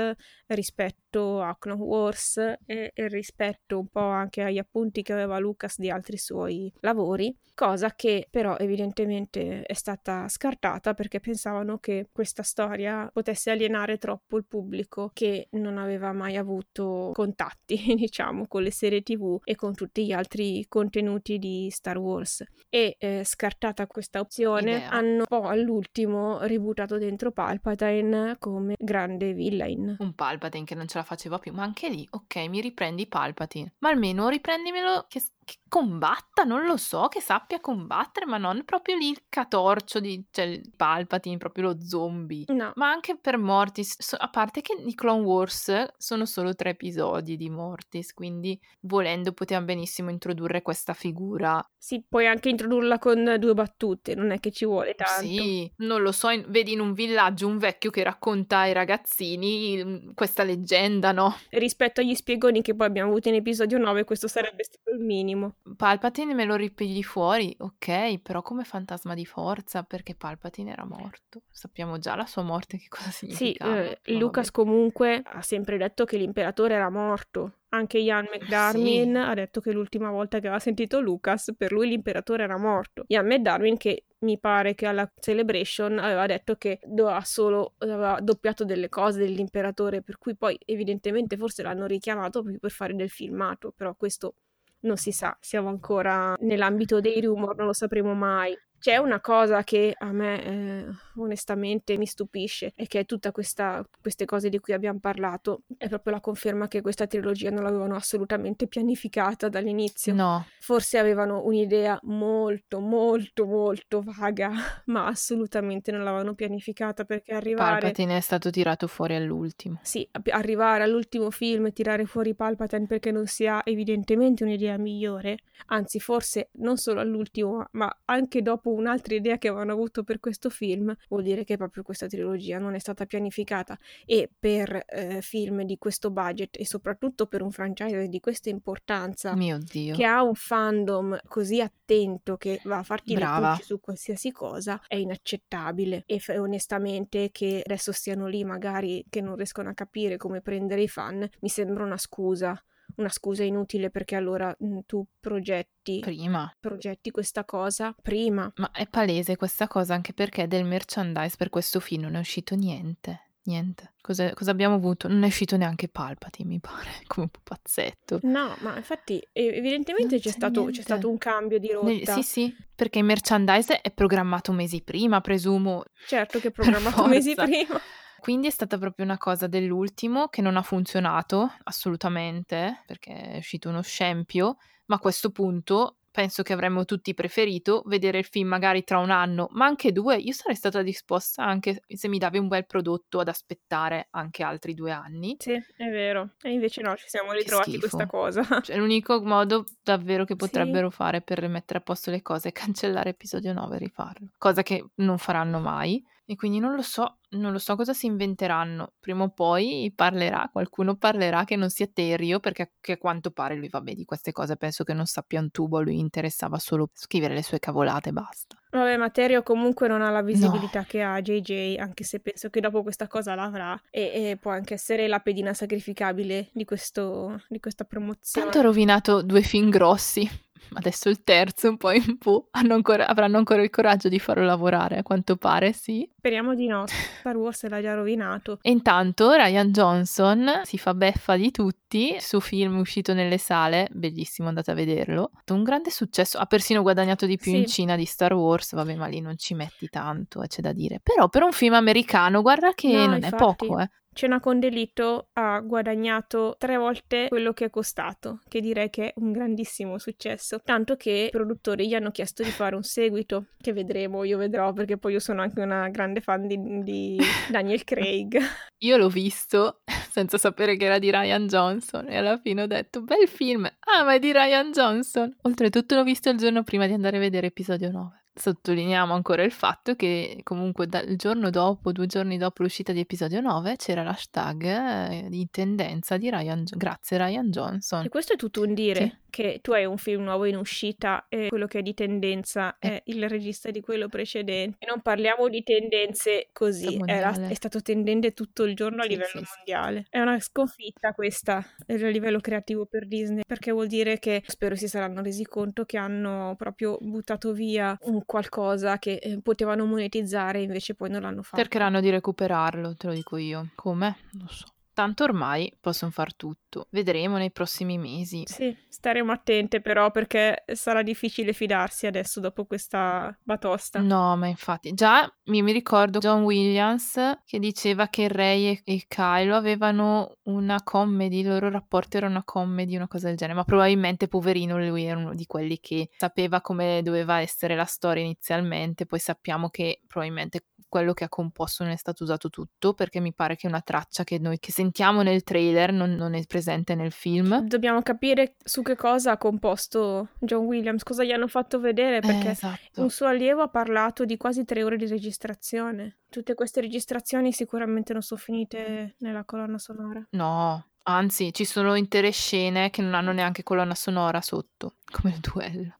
rispetto a Clone Wars e, e rispetto un po' po' anche agli appunti che aveva Lucas di altri suoi lavori, cosa che però evidentemente è stata scartata perché pensavano che questa storia potesse alienare troppo il pubblico che non aveva mai avuto contatti, diciamo, con le serie TV e con tutti gli altri contenuti di Star Wars. E eh, scartata questa opzione, Idea. hanno poi all'ultimo ributato dentro Palpatine come grande villain. Un Palpatine che non ce la faceva più, ma anche lì, ok, mi riprendi Palpatine, ma almeno riprendimelo che che combatta, non lo so, che sappia combattere, ma non proprio lì il catorcio di cioè, il Palpatine, proprio lo zombie. No. Ma anche per Mortis, so, a parte che i Clone Wars sono solo tre episodi di Mortis, quindi volendo potevamo benissimo introdurre questa figura. Sì, puoi anche introdurla con due battute, non è che ci vuole tanto. Sì, non lo so, in, vedi in un villaggio un vecchio che racconta ai ragazzini mm, questa leggenda, no? Rispetto agli spiegoni che poi abbiamo avuto in episodio 9, questo sarebbe stato il minimo minimo. Palpatine me lo ripigli fuori, ok, però come fantasma di forza perché Palpatine era morto. Sappiamo già la sua morte che cosa significa. Sì, eh, Lucas comunque ha sempre detto che l'imperatore era morto. Anche Ian McDarmin sì. ha detto che l'ultima volta che aveva sentito Lucas, per lui l'imperatore era morto. Ian McDarmin che mi pare che alla Celebration aveva detto che doveva solo aveva doppiato delle cose dell'imperatore, per cui poi evidentemente forse l'hanno richiamato proprio per fare del filmato, però questo non si sa, siamo ancora nell'ambito dei rumor, non lo sapremo mai. C'è una cosa che a me eh, onestamente mi stupisce e che è tutta questa, queste cose di cui abbiamo parlato, è proprio la conferma che questa trilogia non l'avevano assolutamente pianificata dall'inizio. No. Forse avevano un'idea molto, molto, molto vaga, ma assolutamente non l'avevano pianificata perché arrivare... Palpatine è stato tirato fuori all'ultimo. Sì, arrivare all'ultimo film e tirare fuori Palpatine perché non si ha evidentemente un'idea migliore, anzi forse non solo all'ultimo, ma anche dopo dopo un'altra idea che avevano avuto per questo film, vuol dire che proprio questa trilogia non è stata pianificata. E per eh, film di questo budget e soprattutto per un franchise di questa importanza che ha un fandom così attento che va a farti Brava. le su qualsiasi cosa è inaccettabile. E f- onestamente che adesso stiano lì magari che non riescono a capire come prendere i fan mi sembra una scusa una scusa inutile perché allora mh, mm, tu progetti prima progetti questa cosa prima ma è palese questa cosa anche perché del merchandise per questo film non è uscito niente niente. Cosa, cosa, abbiamo avuto? Non è uscito neanche Palpatine, mi pare, come un po' pazzetto. No, ma infatti evidentemente c'è stato, c'è stato, un cambio di rotta. Nel, sì, sì, perché il merchandise è programmato mesi prima, presumo. Certo che è programmato mesi prima. Quindi è stata proprio una cosa dell'ultimo che non ha funzionato assolutamente, perché è uscito uno scempio, ma a questo punto penso che avremmo tutti preferito vedere il film magari tra un anno, ma anche due. Io sarei stata disposta anche se mi davi un bel prodotto ad aspettare anche altri due anni. Sì, è vero. E invece no, ci siamo ritrovati questa cosa. Cioè, l'unico modo davvero che potrebbero sì. fare per mettere a posto le cose è cancellare episodio 9 e rifarlo. Cosa che non faranno mai. E quindi non lo so, non lo so cosa si inventeranno. Prima o poi parlerà, qualcuno parlerà che non sia Terio, perché a quanto pare lui, vabbè, di queste cose penso che non sappia un tubo, lui interessava solo scrivere le sue cavolate e basta. Vabbè, ma Terio comunque non ha la visibilità no. che ha JJ, anche se penso che dopo questa cosa l'avrà, e, e può anche essere la pedina sacrificabile di, questo, di questa promozione. Tanto ha rovinato due film grossi adesso il terzo un po' in più, ancora, avranno ancora il coraggio di farlo lavorare, a quanto pare, sì. Speriamo di no, Star Wars l'ha già rovinato. E intanto Ryan Johnson si fa beffa di tutti, il suo film uscito nelle sale, bellissimo, andate a vederlo. Un grande successo, ha persino guadagnato di più sì. in Cina di Star Wars, vabbè ma lì non ci metti tanto, eh, c'è da dire. Però per un film americano, guarda che no, non infatti. è poco, eh. Cena con delitto ha guadagnato tre volte quello che è costato, che direi che è un grandissimo successo. Tanto che i produttori gli hanno chiesto di fare un seguito, che vedremo, io vedrò, perché poi io sono anche una grande fan di, di Daniel Craig. Io l'ho visto senza sapere che era di Ryan Johnson e alla fine ho detto, bel film, ah ma è di Ryan Johnson. Oltretutto l'ho visto il giorno prima di andare a vedere episodio 9. Sottolineiamo ancora il fatto che comunque dal giorno dopo, due giorni dopo l'uscita di episodio 9, c'era l'hashtag eh, di tendenza di Ryan, grazie Ryan Johnson. E questo è tutto un dire, sì. Che tu hai un film nuovo in uscita e quello che è di tendenza è il regista di quello precedente. E non parliamo di tendenze così, Era, è stato tendente tutto il giorno a sì, livello sì, mondiale. È una sconfitta questa a livello creativo per Disney, perché vuol dire che spero si saranno resi conto che hanno proprio buttato via un qualcosa che eh, potevano monetizzare invece poi non l'hanno fatto. Cercheranno di recuperarlo, te lo dico io. Come? Non so. Tanto ormai possono far tutto. Vedremo nei prossimi mesi. Sì, staremo attente però perché sarà difficile fidarsi adesso dopo questa batosta. No, ma infatti già mi, mi ricordo John Williams che diceva che Ray e, e Kylo avevano una comedy, il loro rapporto era una comedy, una cosa del genere, ma probabilmente poverino lui era uno di quelli che sapeva come doveva essere la storia inizialmente, poi sappiamo che probabilmente quello che ha composto non è stato usato tutto, perché mi pare che una traccia che noi che sentiamo nel trailer non, non è presente nel film. Dobbiamo capire su che cosa ha composto John Williams, cosa gli hanno fatto vedere, perché eh, esatto. un suo allievo ha parlato di quasi tre ore di registrazione. Tutte queste registrazioni sicuramente non sono finite nella colonna sonora. No, anzi, ci sono intere scene che non hanno neanche colonna sonora sotto, come il duello.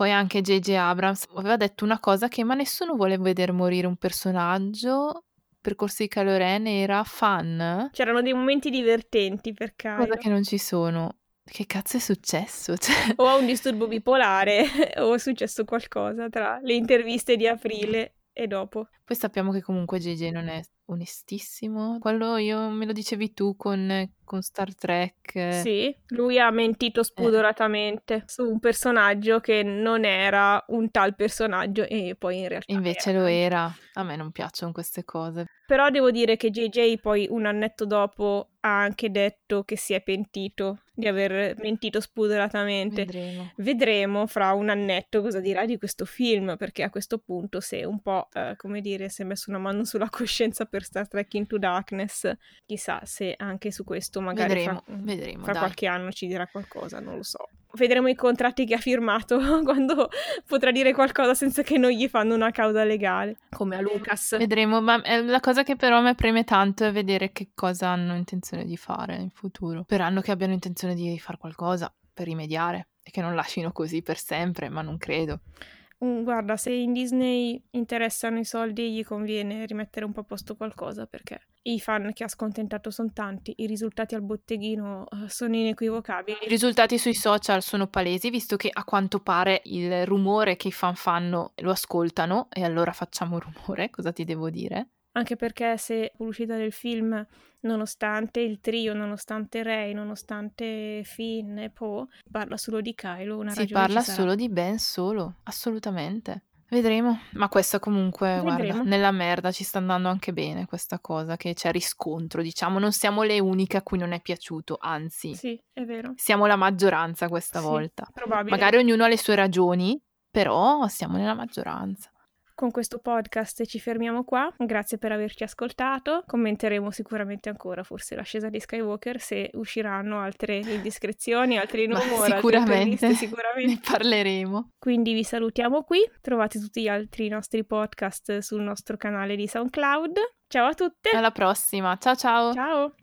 Poi anche J.J. Abrams aveva detto una cosa che ma nessuno vuole vedere morire un personaggio. Percorso di Kylo Ren era fan. C'erano dei momenti divertenti per Kylo. Cosa che non ci sono. Che cazzo è successo? Cioè... O ha un disturbo bipolare o è successo qualcosa tra le interviste di aprile e dopo. Poi sappiamo che comunque JJ non è onestissimo. Quello io me lo dicevi tu con, con Star Trek. Sì, lui ha mentito spudoratamente eh. su un personaggio che non era un tal personaggio e poi in realtà invece era. lo era. A me non piacciono queste cose. Però devo dire che JJ poi un annetto dopo ha anche detto che si è pentito di aver mentito spudoratamente. Vedremo. Vedremo fra un annetto cosa dirà di questo film, perché a questo punto se un po', eh, come dire, si è messo una mano sulla coscienza per Star Trek Into Darkness, chissà se anche su questo magari vedremo, fra, vedremo, fra qualche anno ci dirà qualcosa, non lo so vedremo i contratti che ha firmato quando potrà dire qualcosa senza che non gli fanno una causa legale, come a Lucas. Vedremo, ma eh, la cosa che però mi preme tanto è vedere che cosa hanno intenzione di fare in futuro. Sperando che abbiano intenzione di fare qualcosa per rimediare e che non lasciano così per sempre, ma non credo. Mm, guarda, se in Disney interessano i soldi, gli conviene rimettere un po' a posto qualcosa perché i fan che ha scontentato sono tanti, i risultati al botteghino uh, sono inequivocabili. I risultati sui social sono palesi, visto che a quanto pare il rumore che i fan fanno lo ascoltano e allora facciamo rumore, cosa ti devo dire? Anche perché se l'uscita del film, nonostante il trio, nonostante Ray, nonostante Finn e Poe, parla solo di Kylo, una si parla solo di Ben Solo, assolutamente. Vedremo, ma questa comunque, Vedremo. guarda, nella merda ci sta andando anche bene questa cosa, che c'è riscontro, diciamo, non siamo le uniche a cui non è piaciuto, anzi. Sì, è vero. Siamo la maggioranza questa sì, volta. Probabile. Magari ognuno ha le sue ragioni, però siamo nella maggioranza. Con questo podcast ci fermiamo qua, grazie per averci ascoltato, commenteremo sicuramente ancora forse l'ascesa di Skywalker se usciranno altre indiscrezioni, altri rumori, sicuramente, sicuramente ne parleremo. Quindi vi salutiamo qui, trovate tutti gli altri nostri podcast sul nostro canale di SoundCloud. Ciao a tutte! Alla prossima, ciao ciao! Ciao!